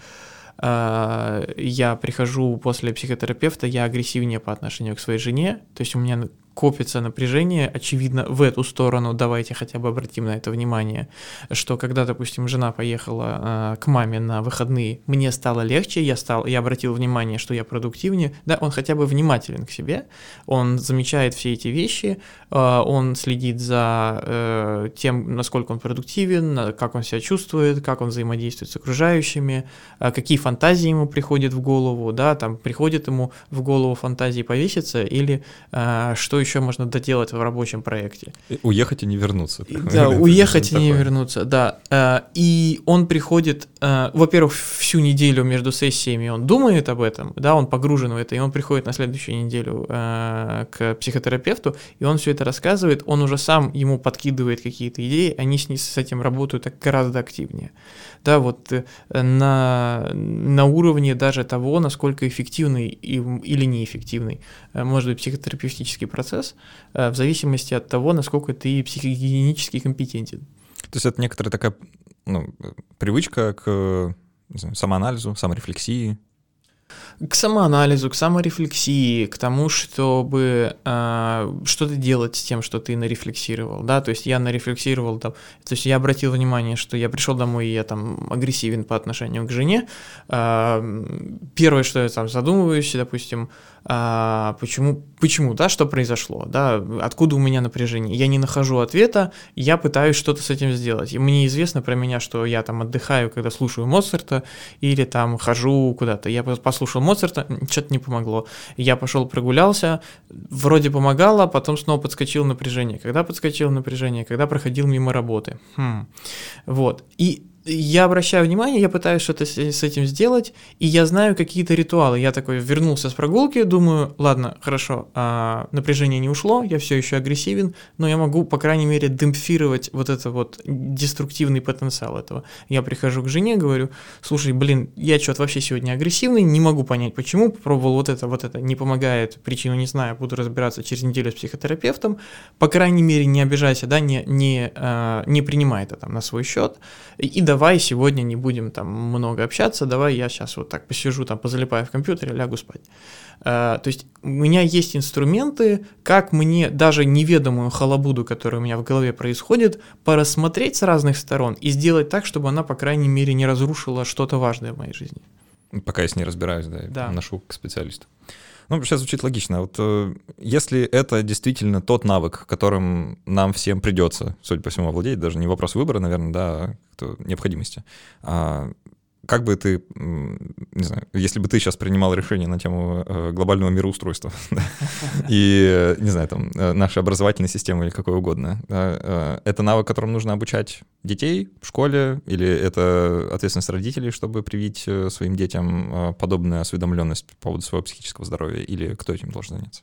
а, я прихожу после психотерапевта, я агрессивнее по отношению к своей жене, то есть у меня копится напряжение, очевидно, в эту сторону, давайте хотя бы обратим на это внимание, что когда, допустим, жена поехала э, к маме на выходные, мне стало легче, я, стал, я обратил внимание, что я продуктивнее, да, он хотя бы внимателен к себе, он замечает все эти вещи, э, он следит за э, тем, насколько он продуктивен, как он себя чувствует, как он взаимодействует с окружающими, э, какие фантазии ему приходят в голову, да, там приходит ему в голову фантазии повеситься или э, что еще можно доделать в рабочем проекте. Уехать и не вернуться. Да, уехать и не вернуться, да. Э, и он приходит, э, во-первых, всю неделю между сессиями он думает об этом, да, он погружен в это, и он приходит на следующую неделю э, к психотерапевту, и он все это рассказывает, он уже сам ему подкидывает какие-то идеи, они с, с этим работают так гораздо активнее. Да, вот на, на уровне даже того, насколько эффективный или неэффективный может быть психотерапевтический процесс, процесс э, в зависимости от того, насколько ты психогигиенически компетентен. То есть это некоторая такая ну, привычка к знаю, самоанализу, саморефлексии, к самоанализу, к саморефлексии, к тому, чтобы э, что-то делать с тем, что ты нарефлексировал, да, то есть я нарефлексировал, там, то есть я обратил внимание, что я пришел домой, и я там агрессивен по отношению к жене, э, первое, что я там задумываюсь, допустим, а, почему, почему, да, что произошло, да, откуда у меня напряжение. Я не нахожу ответа, я пытаюсь что-то с этим сделать. И мне известно про меня, что я там отдыхаю, когда слушаю Моцарта, или там хожу куда-то. Я послушал Моцарта, что-то не помогло. Я пошел прогулялся, вроде помогало, потом снова подскочил напряжение. Когда подскочил напряжение? Когда проходил мимо работы. Хм. Вот. И я обращаю внимание, я пытаюсь что-то с, с этим сделать, и я знаю какие-то ритуалы. Я такой вернулся с прогулки, думаю, ладно, хорошо, а, напряжение не ушло, я все еще агрессивен, но я могу, по крайней мере, демпфировать вот это вот деструктивный потенциал этого. Я прихожу к жене, говорю, слушай, блин, я что-то вообще сегодня агрессивный, не могу понять, почему, попробовал вот это, вот это, не помогает, причину не знаю, буду разбираться через неделю с психотерапевтом, по крайней мере, не обижайся, да, не, не, а, не принимай это там на свой счет, и да, давай сегодня не будем там много общаться, давай я сейчас вот так посижу, там позалипаю в компьютере, лягу спать. Uh, то есть у меня есть инструменты, как мне даже неведомую халабуду, которая у меня в голове происходит, порассмотреть с разных сторон и сделать так, чтобы она, по крайней мере, не разрушила что-то важное в моей жизни. Пока я с ней разбираюсь, да, да. ношу к специалисту. Ну, сейчас звучит логично. Вот э, если это действительно тот навык, которым нам всем придется, судя по всему, овладеть, даже не вопрос выбора, наверное, да, а необходимости, а как бы ты, не знаю, если бы ты сейчас принимал решение на тему э, глобального мироустройства и, не знаю, там, э, нашей образовательной системы или какой угодно, э, это навык, которым нужно обучать детей в школе, или это ответственность родителей, чтобы привить своим детям подобную осведомленность по поводу своего психического здоровья, или кто этим должен заняться?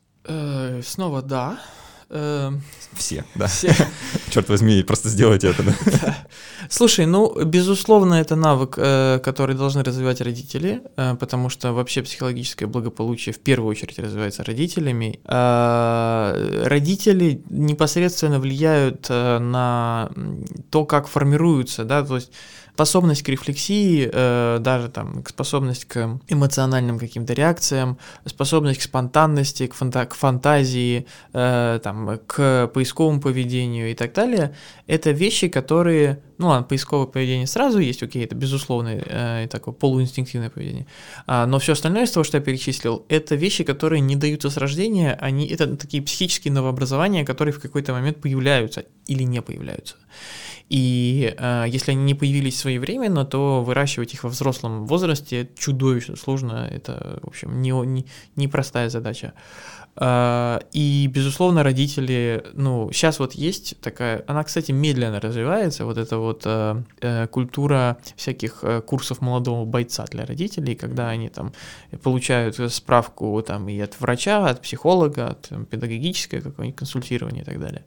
Снова да. Эм, все, да. Все. Черт возьми, просто сделайте это. Да. Слушай, ну, безусловно, это навык, э, который должны развивать родители, э, потому что вообще психологическое благополучие в первую очередь развивается родителями. Э, родители непосредственно влияют на то, как формируются, да, то есть способность к рефлексии, э, даже там способность к эмоциональным каким-то реакциям, способность к спонтанности, к, фанта к фантазии, э, там, к поисковому поведению и так далее, это вещи, которые, ну ладно, поисковое поведение сразу есть, окей, это безусловное э, такое полуинстинктивное поведение, а, но все остальное из того, что я перечислил, это вещи, которые не даются с рождения, они это такие психические новообразования, которые в какой-то момент появляются или не появляются. И э, если они не появились своевременно, то выращивать их во взрослом возрасте чудовищно сложно. Это, в общем, не, не, непростая задача. А, и, безусловно, родители, ну, сейчас вот есть такая, она, кстати, медленно развивается, вот эта вот э, э культура всяких э, курсов молодого бойца для родителей, когда они там получают справку там и от врача, от психолога, от там, педагогическое какое-нибудь консультирование и так далее.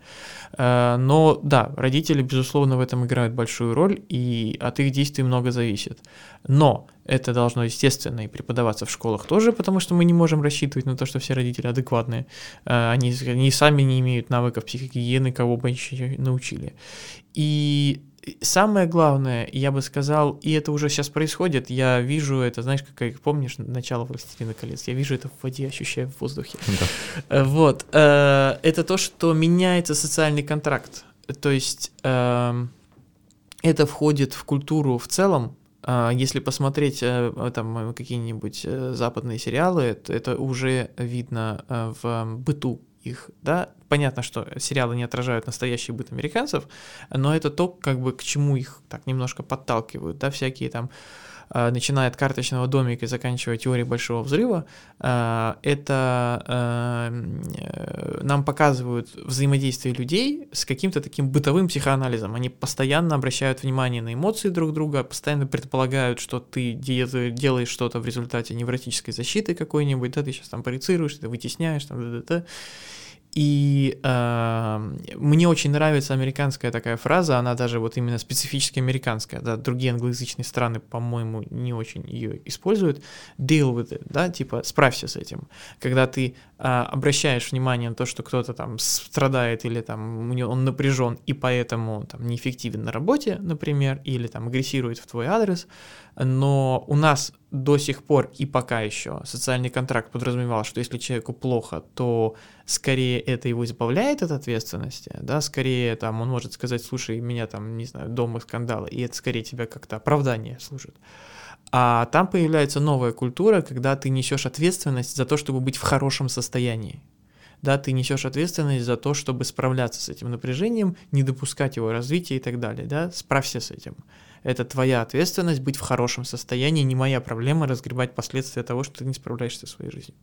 Э, но да, родители, безусловно, в этом играют большую роль, и от их действий много зависит. Но это должно, естественно, и преподаваться в школах тоже, потому что мы не можем рассчитывать на то, что все родители адекватные. Э, они, они сами не имеют навыков психогигиены, кого бы еще научили. И самое главное, я бы сказал, и это уже сейчас происходит, я вижу это, знаешь, как помнишь, начало «Властелина колец», я вижу это в воде, ощущаю в воздухе. Да. Э, вот. Э, это то, что меняется социальный контракт. То есть эм, это входит в культуру в целом, а, если посмотреть э, там какие-нибудь западные сериалы, то это уже видно в быту их, да, понятно, что сериалы не отражают настоящий быт американцев, но это то, как бы к чему их так немножко подталкивают, да, всякие там э, начиная от карточного домика и заканчивая теорией большого взрыва, э, это э, нам показывают взаимодействие людей с каким-то таким бытовым психоанализом. Они постоянно обращают внимание на эмоции друг друга, постоянно предполагают, что ты делаешь что-то в результате невротической защиты какой-нибудь, да, ты сейчас там проецируешь, ты вытесняешь, там, да, да, да. И э, мне очень нравится американская такая фраза, она даже вот именно специфически американская, да, другие англоязычные страны, по-моему, не очень ее используют. Deal with it, да, типа справься с этим. Когда ты э, обращаешь внимание на то, что кто-то там страдает или там он напряжен и поэтому там неэффективен на работе, например, или там агрессирует в твой адрес, но у нас до сих пор и пока еще социальный контракт подразумевал, что если человеку плохо, то скорее это его избавляет от ответственности, да, скорее там он может сказать, слушай, меня там, не знаю, дома скандалы, и это скорее тебя как-то оправдание служит. А там появляется новая культура, когда ты несешь ответственность за то, чтобы быть в хорошем состоянии. Да, ты несешь ответственность за то, чтобы справляться с этим напряжением, не допускать его развития и так далее. Да? Справься с этим. Это твоя ответственность быть в хорошем состоянии, не моя проблема разгребать последствия того, что ты не справляешься в своей жизнью.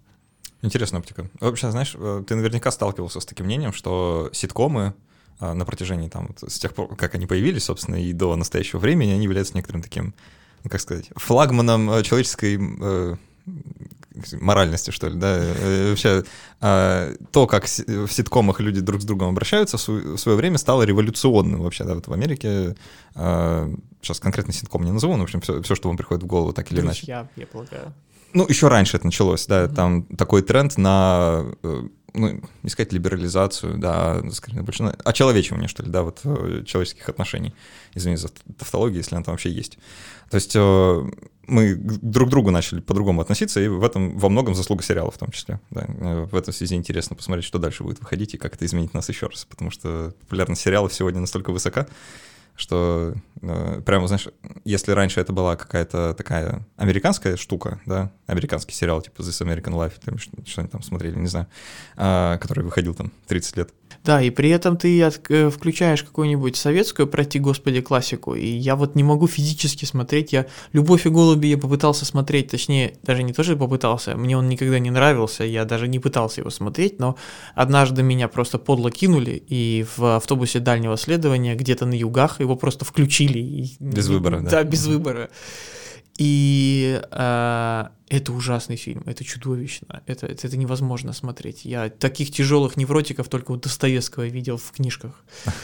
Интересная оптика. Вообще, знаешь, э, ты наверняка сталкивался с таким мнением, что ситкомы а, на протяжении там, с тех пор, как они появились, собственно, и до настоящего времени, они являются некоторым таким, как сказать, флагманом э, человеческой э, моральности, что ли, да, э, вообще а, то, как в ситкомах люди друг с другом обращаются, в свое время стало революционным вообще, да, вот в Америке, сейчас а, конкретно ситком не назову, но, в общем, все, все что вам приходит в голову, так или иначе. Друзья, я полагаю. Ну, еще раньше это началось, да, mm-hmm. там такой тренд на э, ну, не сказать либерализацию, да, скорее, больше на очеловечивание, что ли, да, вот человеческих отношений. Извини за тавтологию, если она там вообще есть. То есть мы друг к другу начали по-другому относиться, и в этом во многом заслуга сериала в том числе. Да. Э, в этом связи интересно посмотреть, что дальше будет выходить и как это изменит нас еще раз, потому что популярность сериалов сегодня настолько высока, что э, прямо, знаешь, если раньше это была какая-то такая американская штука, да, американский сериал типа This American Life, там, что-нибудь там смотрели, не знаю, э, который выходил там 30 лет, да, и при этом ты от, э, включаешь какую-нибудь советскую, прости господи, классику, и я вот не могу физически смотреть, я «Любовь и голуби» я попытался смотреть, точнее, даже не то, что попытался, мне он никогда не нравился, я даже не пытался его смотреть, но однажды меня просто подло кинули, и в автобусе дальнего следования где-то на югах его просто включили. И, без выбора, да? Да, без выбора. И э, это ужасный фильм, это чудовищно, это, это, это невозможно смотреть. Я таких тяжелых невротиков только у Достоевского видел в книжках.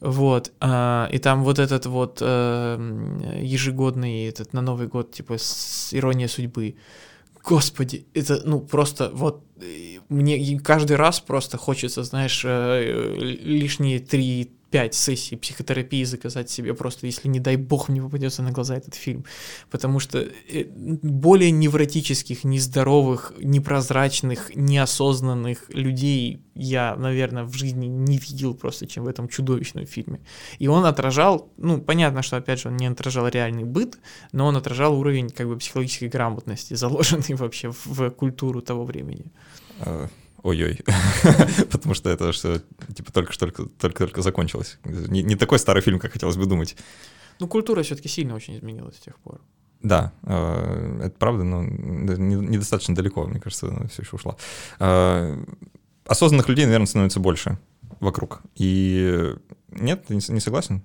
Вот, э, и там вот этот вот э, ежегодный, этот на Новый год, типа, с ирония судьбы. Господи, это, ну, просто вот мне каждый раз просто хочется, знаешь, э, лишние три 5 сессий психотерапии заказать себе просто, если не дай бог мне попадется на глаза этот фильм. Потому что э, более невротических, нездоровых, непрозрачных, неосознанных людей я, наверное, в жизни не видел просто, чем в этом чудовищном фильме. И он отражал, ну, понятно, что, опять же, он не отражал реальный быт, но он отражал уровень, как бы, психологической грамотности, заложенный вообще в культуру того времени. Ой-ой, потому что это что типа только что только, только, только закончилось. Не, не такой старый фильм, как хотелось бы думать. Ну, культура все-таки сильно очень изменилась с тех пор. Да, э, это правда, но недостаточно далеко, мне кажется, она все еще ушла. Э, осознанных людей, наверное, становится больше вокруг. И нет, не согласен?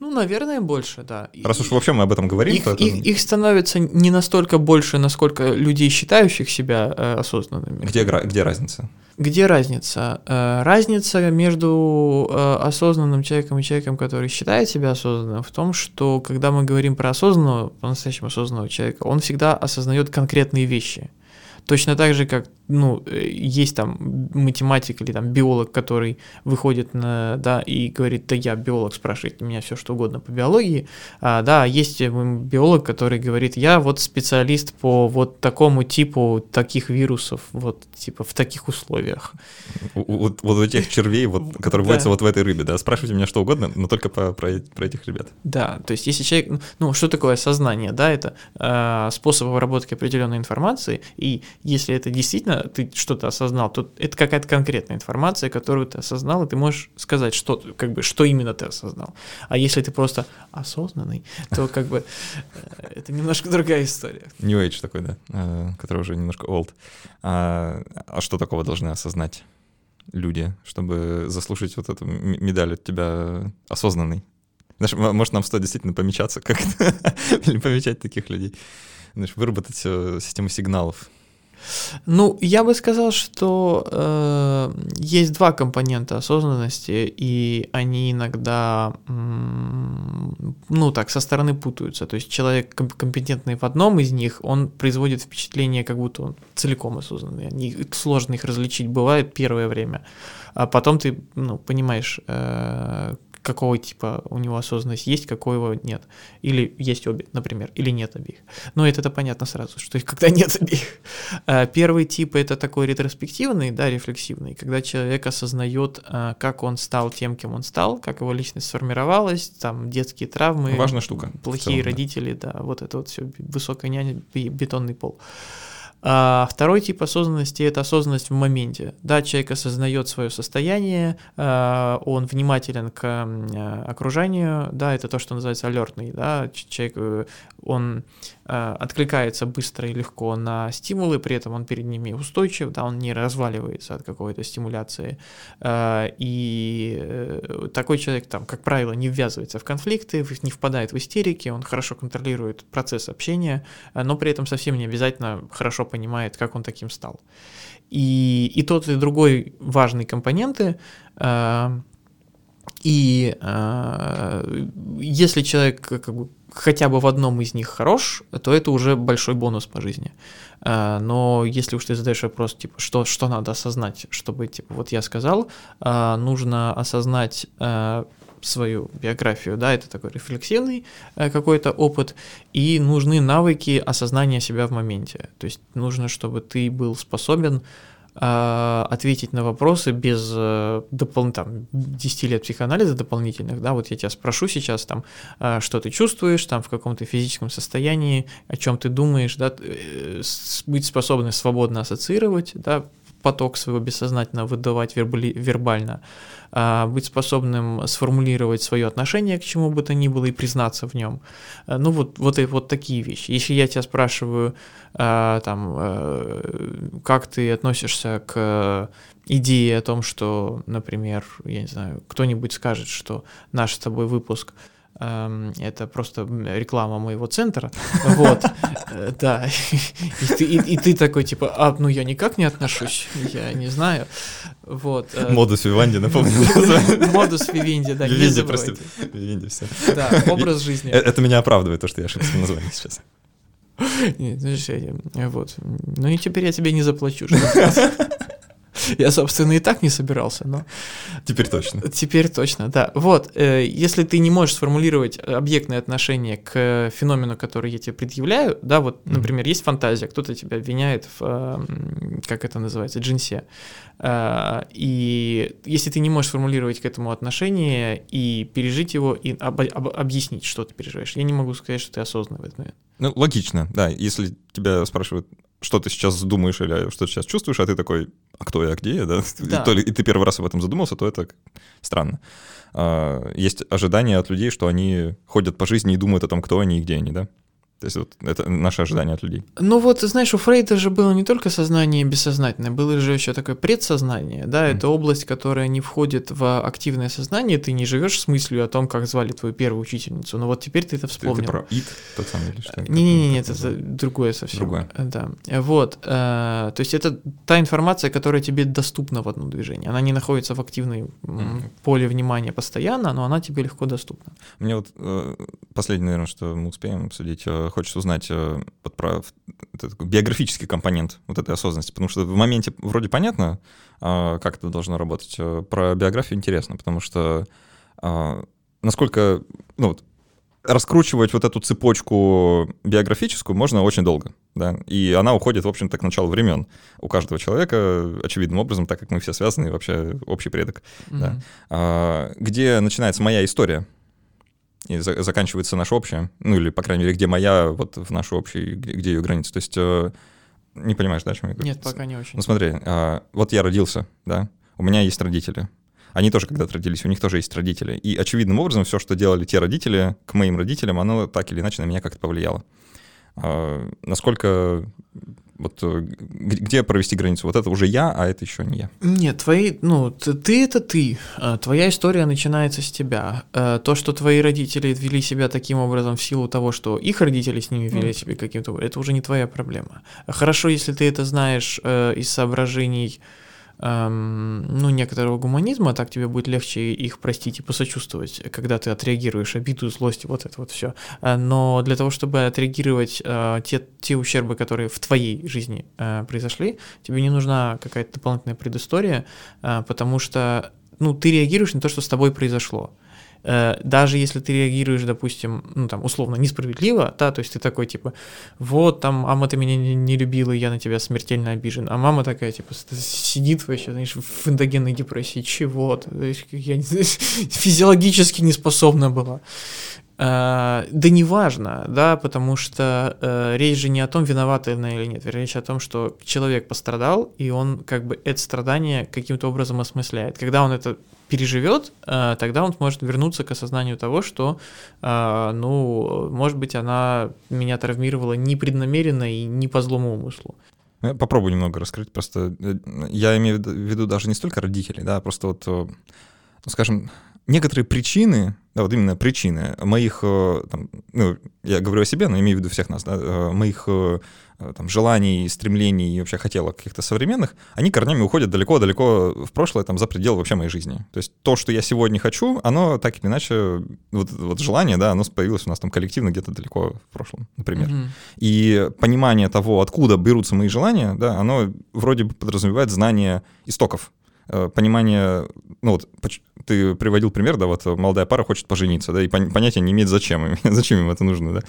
Ну, наверное, больше, да. Раз уж вообще мы об этом говорим, их, то это... их, их становится не настолько больше, насколько людей, считающих себя э, осознанными. Где, где разница? Где разница? Э, разница между э, осознанным человеком и человеком, который считает себя осознанным, в том, что когда мы говорим про осознанного, по-настоящему осознанного человека, он всегда осознает конкретные вещи. Точно так же, как ну, э, есть там математик или там биолог, который выходит на, да, и говорит, да я биолог, спрашивает меня все что угодно по биологии, а, да, есть биолог, который говорит, я вот специалист по вот такому типу таких вирусов, вот типа в таких условиях. Вот, вот у тех червей, вот, которые да. водятся вот в этой рыбе, да, спрашивайте меня что угодно, но только по, про, про этих ребят. Да, то есть если человек, ну, что такое сознание, да, это э, способ обработки определенной информации, и если это действительно ты что-то осознал, то это какая-то конкретная информация, которую ты осознал, и ты можешь сказать, что, как бы, что именно ты осознал. А если ты просто осознанный, то как бы э, это немножко другая история. New Age такой, да, э, который уже немножко old. А, а что такого должны осознать люди, чтобы заслужить вот эту медаль от тебя осознанный? Знаешь, может, нам стоит действительно помечаться как-то, или помечать таких людей. Знаешь, выработать э, систему сигналов ну, я бы сказал, что э, есть два компонента осознанности, и они иногда, ну так, со стороны путаются. То есть человек компетентный в одном из них, он производит впечатление, как будто он целиком осознанный. Они, сложно их различить бывает первое время. А потом ты, ну, понимаешь, э, какого типа у него осознанность есть, какого нет. Или есть обе, например, или нет обеих. Но это, это понятно сразу, что их когда нет обеих. А, первый тип это такой ретроспективный, да, рефлексивный, когда человек осознает, а, как он стал тем, кем он стал, как его личность сформировалась, там детские травмы. Важная штука. Плохие целом, родители, да. да, вот это вот все, высокая няня, бетонный пол. А второй тип осознанности – это осознанность в моменте. Да, человек осознает свое состояние, а, он внимателен к а, окружению, да, это то, что называется алертный, да, человек, э, он а, откликается быстро и легко на стимулы, при этом он перед ними устойчив, да, он не разваливается от какой-то стимуляции, и э, такой человек, там, как правило, не ввязывается в конфликты, не впадает в истерики, он хорошо контролирует процесс общения, но при этом совсем не обязательно хорошо понимает, как он таким стал. И, и тот, и другой важные компоненты. Э, и э, если человек как бы, хотя бы в одном из них хорош, то это уже большой бонус по жизни. Э, но если уж ты задаешь вопрос, типа, что, что надо осознать, чтобы, типа, вот я сказал, э, нужно осознать э, свою биографию, да, это такой рефлексивный э, какой-то опыт, и нужны навыки осознания себя в моменте. То есть нужно, чтобы ты был способен э, ответить на вопросы без э, допол- там, 10 лет психоанализа дополнительных, да, вот я тебя спрошу сейчас, там, что ты чувствуешь, там, в каком то физическом состоянии, о чем ты думаешь, да, быть способным свободно ассоциировать, да, поток своего бессознательного выдавать вербали, вербально, а, быть способным сформулировать свое отношение к чему бы то ни было и признаться в нем. А, ну вот, вот, вот такие вещи. Если я тебя спрашиваю, а, там, э, как ты относишься к идее о том, что, например, я не знаю, кто-нибудь скажет, что наш с тобой выпуск – это просто реклама моего центра, вот, э, да, и ты, и, и ты такой, типа, а, ну я никак не отношусь, я не знаю, вот. Э. Модус Виванди, напомню. Модус Вивенди, да, Вивенди, прости, Вивенди, все. Да, образ жизни. Э, это меня оправдывает, то, что я ошибся в названии сейчас. Нет, ну, вот, ну и теперь я тебе не заплачу. Я, собственно, и так не собирался, но... Теперь точно. Теперь точно, да. Вот, э, если ты не можешь сформулировать объектное отношение к феномену, который я тебе предъявляю, да, вот, например, есть фантазия, кто-то тебя обвиняет в, э, как это называется, джинсе, э, и если ты не можешь сформулировать к этому отношение и пережить его, и об, об, объяснить, что ты переживаешь, я не могу сказать, что ты осознанный в этот момент. Ну, логично, да. Если тебя спрашивают, что ты сейчас думаешь или что ты сейчас чувствуешь, а ты такой, а кто я, где я, да? да. И, то, и ты первый раз об этом задумался, то это странно. А, есть ожидание от людей, что они ходят по жизни и думают о том, кто они и где они, да? То есть вот это наше ожидание от людей. Ну вот, знаешь, у Фрейда же было не только сознание бессознательное, было же еще такое предсознание, да, mm. это область, которая не входит в активное сознание, ты не живешь с мыслью о том, как звали твою первую учительницу, но вот теперь ты это вспомнил. Ты, ты про ИТ тот самый или что? Не-не-не, нет, это другое совсем. Другое. Да, вот, э, то есть это та информация, которая тебе доступна в одном движении, она не находится в активной поле внимания постоянно, но она тебе легко доступна. Мне вот э, последнее, наверное, что мы успеем обсудить, э, хочется узнать э, вот про этот биографический компонент вот этой осознанности, потому что в моменте вроде понятно, а, как это должно работать. Э, про биографию интересно, потому что а, насколько, ну вот, раскручивать вот эту цепочку биографическую можно очень долго, да, и она уходит, в общем-то, к началу времен у каждого человека, очевидным образом, так как мы все связаны, вообще общий предок, mm-hmm. да, а, где начинается моя история, и за, заканчивается наша общая, ну или, по крайней мере, где моя, вот в нашу общую, где, где ее граница. То есть э, не понимаешь, да, о чем я говорю? Нет, пока не очень. Ну смотри, э, вот я родился, да, у меня есть родители. Они тоже когда-то родились, у них тоже есть родители. И очевидным образом все, что делали те родители к моим родителям, оно так или иначе на меня как-то повлияло. Э, насколько вот э, где провести границу? Вот это уже я, а это еще не я. Нет, твои, ну, ты это ты. А, твоя история начинается с тебя. А, то, что твои родители вели себя таким образом в силу того, что их родители с ними вели mm. себя каким-то образом, это уже не твоя проблема. Хорошо, если ты это знаешь э, из соображений эм, ну, некоторого гуманизма, так тебе будет легче их простить и посочувствовать, когда ты отреагируешь обиду, злость, вот это вот все. Э, но для того, чтобы отреагировать э, те, те ущербы, которые в твоей жизни э, произошли, тебе не нужна какая-то дополнительная предыстория, э, потому что ну, ты реагируешь на то, что с тобой произошло. Э, даже если ты реагируешь, допустим, ну там условно несправедливо, да, то есть ты такой типа, вот там, мама ты меня не, не любила, я на тебя смертельно обижен, а мама такая типа сидит вообще, знаешь, в эндогенной депрессии, чего я не, физиологически не способна была. Uh, да неважно, да, потому что uh, речь же не о том, виновата она или нет, речь о том, что человек пострадал, и он как бы это страдание каким-то образом осмысляет. Когда он это переживет, uh, тогда он сможет вернуться к осознанию того, что, ну, может быть, она меня травмировала непреднамеренно и не по злому умыслу. Ну, попробую немного раскрыть. Просто э, я имею в виду даже не столько родителей, да, просто вот, э, ну, скажем, некоторые причины, да, вот именно причины моих, э, там, ну, я говорю о себе, но имею в виду всех нас, да, э, моих э, там, желаний, стремлений и вообще хотелок каких-то современных, они корнями уходят далеко-далеко в прошлое, там, за пределы вообще моей жизни. То есть то, что я сегодня хочу, оно так или иначе, вот, вот желание, да, оно появилось у нас там коллективно где-то далеко в прошлом, например. Mm-hmm. И понимание того, откуда берутся мои желания, да, оно вроде бы подразумевает знание истоков понимание, ну вот ты приводил пример, да, вот молодая пара хочет пожениться, да, и понятия не имеет, зачем им, зачем им это нужно, да.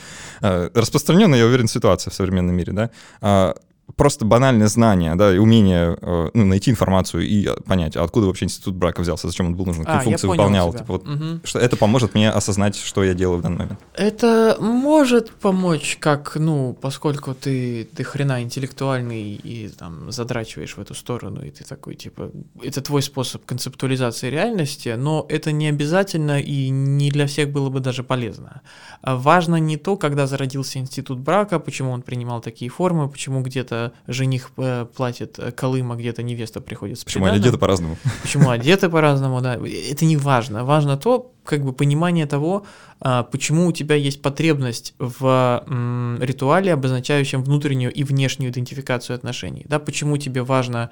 А, распространенная, я уверен, ситуация в современном мире, да. Просто банальное знание, да, и умение э, ну, найти информацию и э, понять, а откуда вообще институт брака взялся, зачем он был нужен, какие А, функции выполнял. тебя. Типа, вот, Мгм. что это поможет мне осознать, что я делаю в данный момент. Это может помочь, как, ну, поскольку ты, ты хрена интеллектуальный и там задрачиваешь в эту сторону, и ты такой, типа, это твой способ концептуализации реальности, но это не обязательно и не для всех было бы даже полезно. Важно не то, когда зародился институт брака, почему он принимал такие формы, почему где-то жених э, платит э, колым, а где-то невеста приходит с Почему они приданым. где-то по-разному. почему одеты по-разному, да, это не важно. Важно то, как бы понимание того, а, почему у тебя есть потребность в ритуале, обозначающем внутреннюю и внешнюю идентификацию отношений, да, почему тебе важно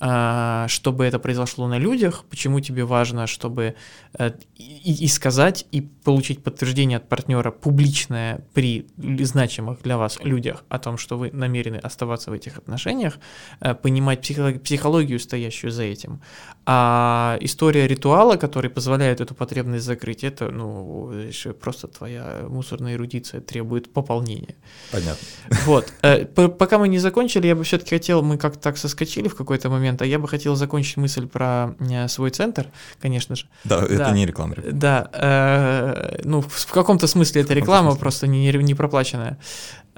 чтобы это произошло на людях, почему тебе важно, чтобы э, и, и сказать, и получить подтверждение от партнера публичное при значимых для вас людях о том, что вы намерены оставаться в этих отношениях, э, понимать психо- психологию, стоящую за этим. А история ритуала, который позволяет эту потребность закрыть, это, ну, просто твоя мусорная эрудиция требует пополнения. Понятно. Вот. Э, Пока мы не закончили, я бы все-таки хотел, мы как-то так соскочили в какой-то момент, а я бы хотел закончить мысль про э, свой центр, конечно же. Да, это Да. не реклама. Да, э, ну, в каком-то смысле это реклама, смысле. просто не, не проплаченная.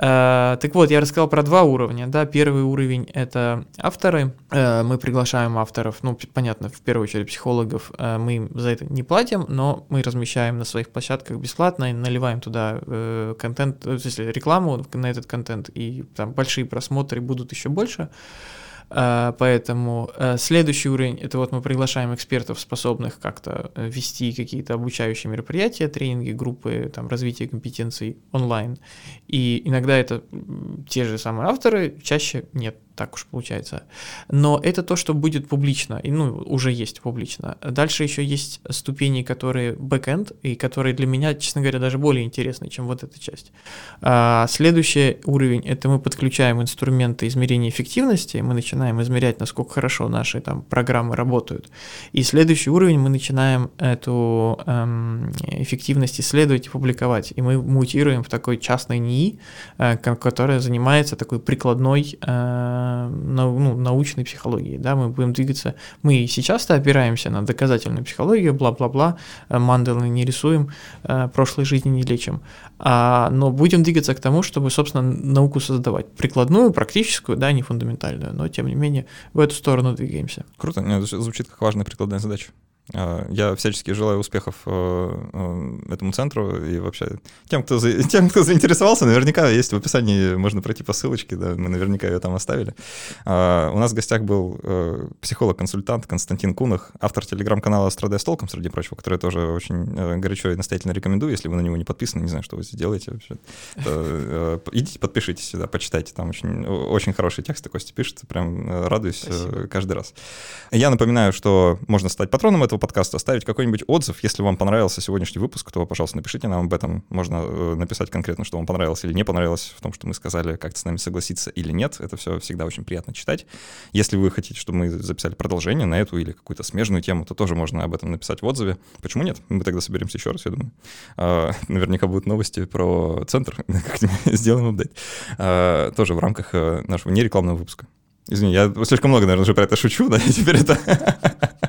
Э, так вот, я рассказал про два уровня. Да, первый уровень это авторы. Э, мы приглашаем авторов, ну, понятно, в первую очередь психологов. Э, мы им за это не платим, но мы размещаем на своих площадках бесплатно и наливаем туда э, контент, э, в смысле, рекламу на этот контент, и там большие просмотры будут еще больше. А, Поэтому э, следующий уровень это вот мы приглашаем экспертов, способных как-то э, вести какие-то обучающие мероприятия, тренинги, группы там, развития компетенций онлайн. И иногда это те же самые авторы, чаще нет, так уж получается. Но это то, что будет публично, и ну, уже есть публично. Дальше еще есть ступени, которые бэкэнд, и которые для меня, честно говоря, даже более интересны, чем вот эта часть. А, следующий уровень это мы подключаем инструменты измерения эффективности, мы начинаем измерять, насколько хорошо наши там программы работают. И следующий уровень мы начинаем эту эм, эффективность исследовать и публиковать. И мы мутируем в такой частной НИИ, э, ко- которая занимается такой прикладной э, ну, научной психологией. Да? Мы будем двигаться, мы сейчас-то опираемся на доказательную психологию, бла-бла-бла, э, мандалы не рисуем, э, прошлой жизни не лечим. А, но будем двигаться к тому, чтобы, собственно, науку создавать. Прикладную, практическую, да, не фундаментальную, но тем не менее в эту сторону двигаемся. Круто, звучит как важная прикладная задача. А, Я всячески желаю успехов э, э, этому центру и вообще тем, кто, за- тем, кто заинтересовался, наверняка есть в описании, можно пройти по ссылочке, да, мы наверняка ее там оставили. А, У нас в гостях был э, психолог-консультант Константин Кунах, автор телеграм-канала «Страдая с толком», среди прочего, который я тоже очень горячо и настоятельно рекомендую, если вы на него не подписаны, не знаю, что вы здесь делаете вообще. Идите, подпишитесь сюда, почитайте, там очень, очень хороший текст Костя пишет, прям радуюсь Спасибо. каждый раз. Я напоминаю, что можно стать патроном этого подкаста, оставить какой-нибудь отзыв. Если вам понравился сегодняшний выпуск, то, пожалуйста, напишите нам об этом. Можно э, написать конкретно, что вам понравилось или не понравилось в том, что мы сказали, как-то с нами согласиться или нет. Это все всегда очень приятно читать. Если вы хотите, чтобы мы записали продолжение на эту или какую-то смежную тему, то тоже можно об этом написать в отзыве. Почему нет? Мы тогда соберемся еще раз, я думаю. А, Наверняка будут новости про центр, сделаем апдейт. А, Тоже в рамках э, нашего нерекламного выпуска. Извини, я слишком много, наверное, уже про это шучу, да, и теперь это...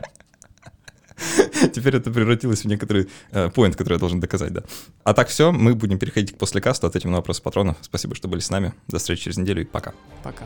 Теперь это превратилось в некоторый поинт, который я должен доказать, да. А так все, мы будем переходить к послекасту, ответим на вопросы патронов. Спасибо, что были с нами. До встречи через неделю и пока. Пока.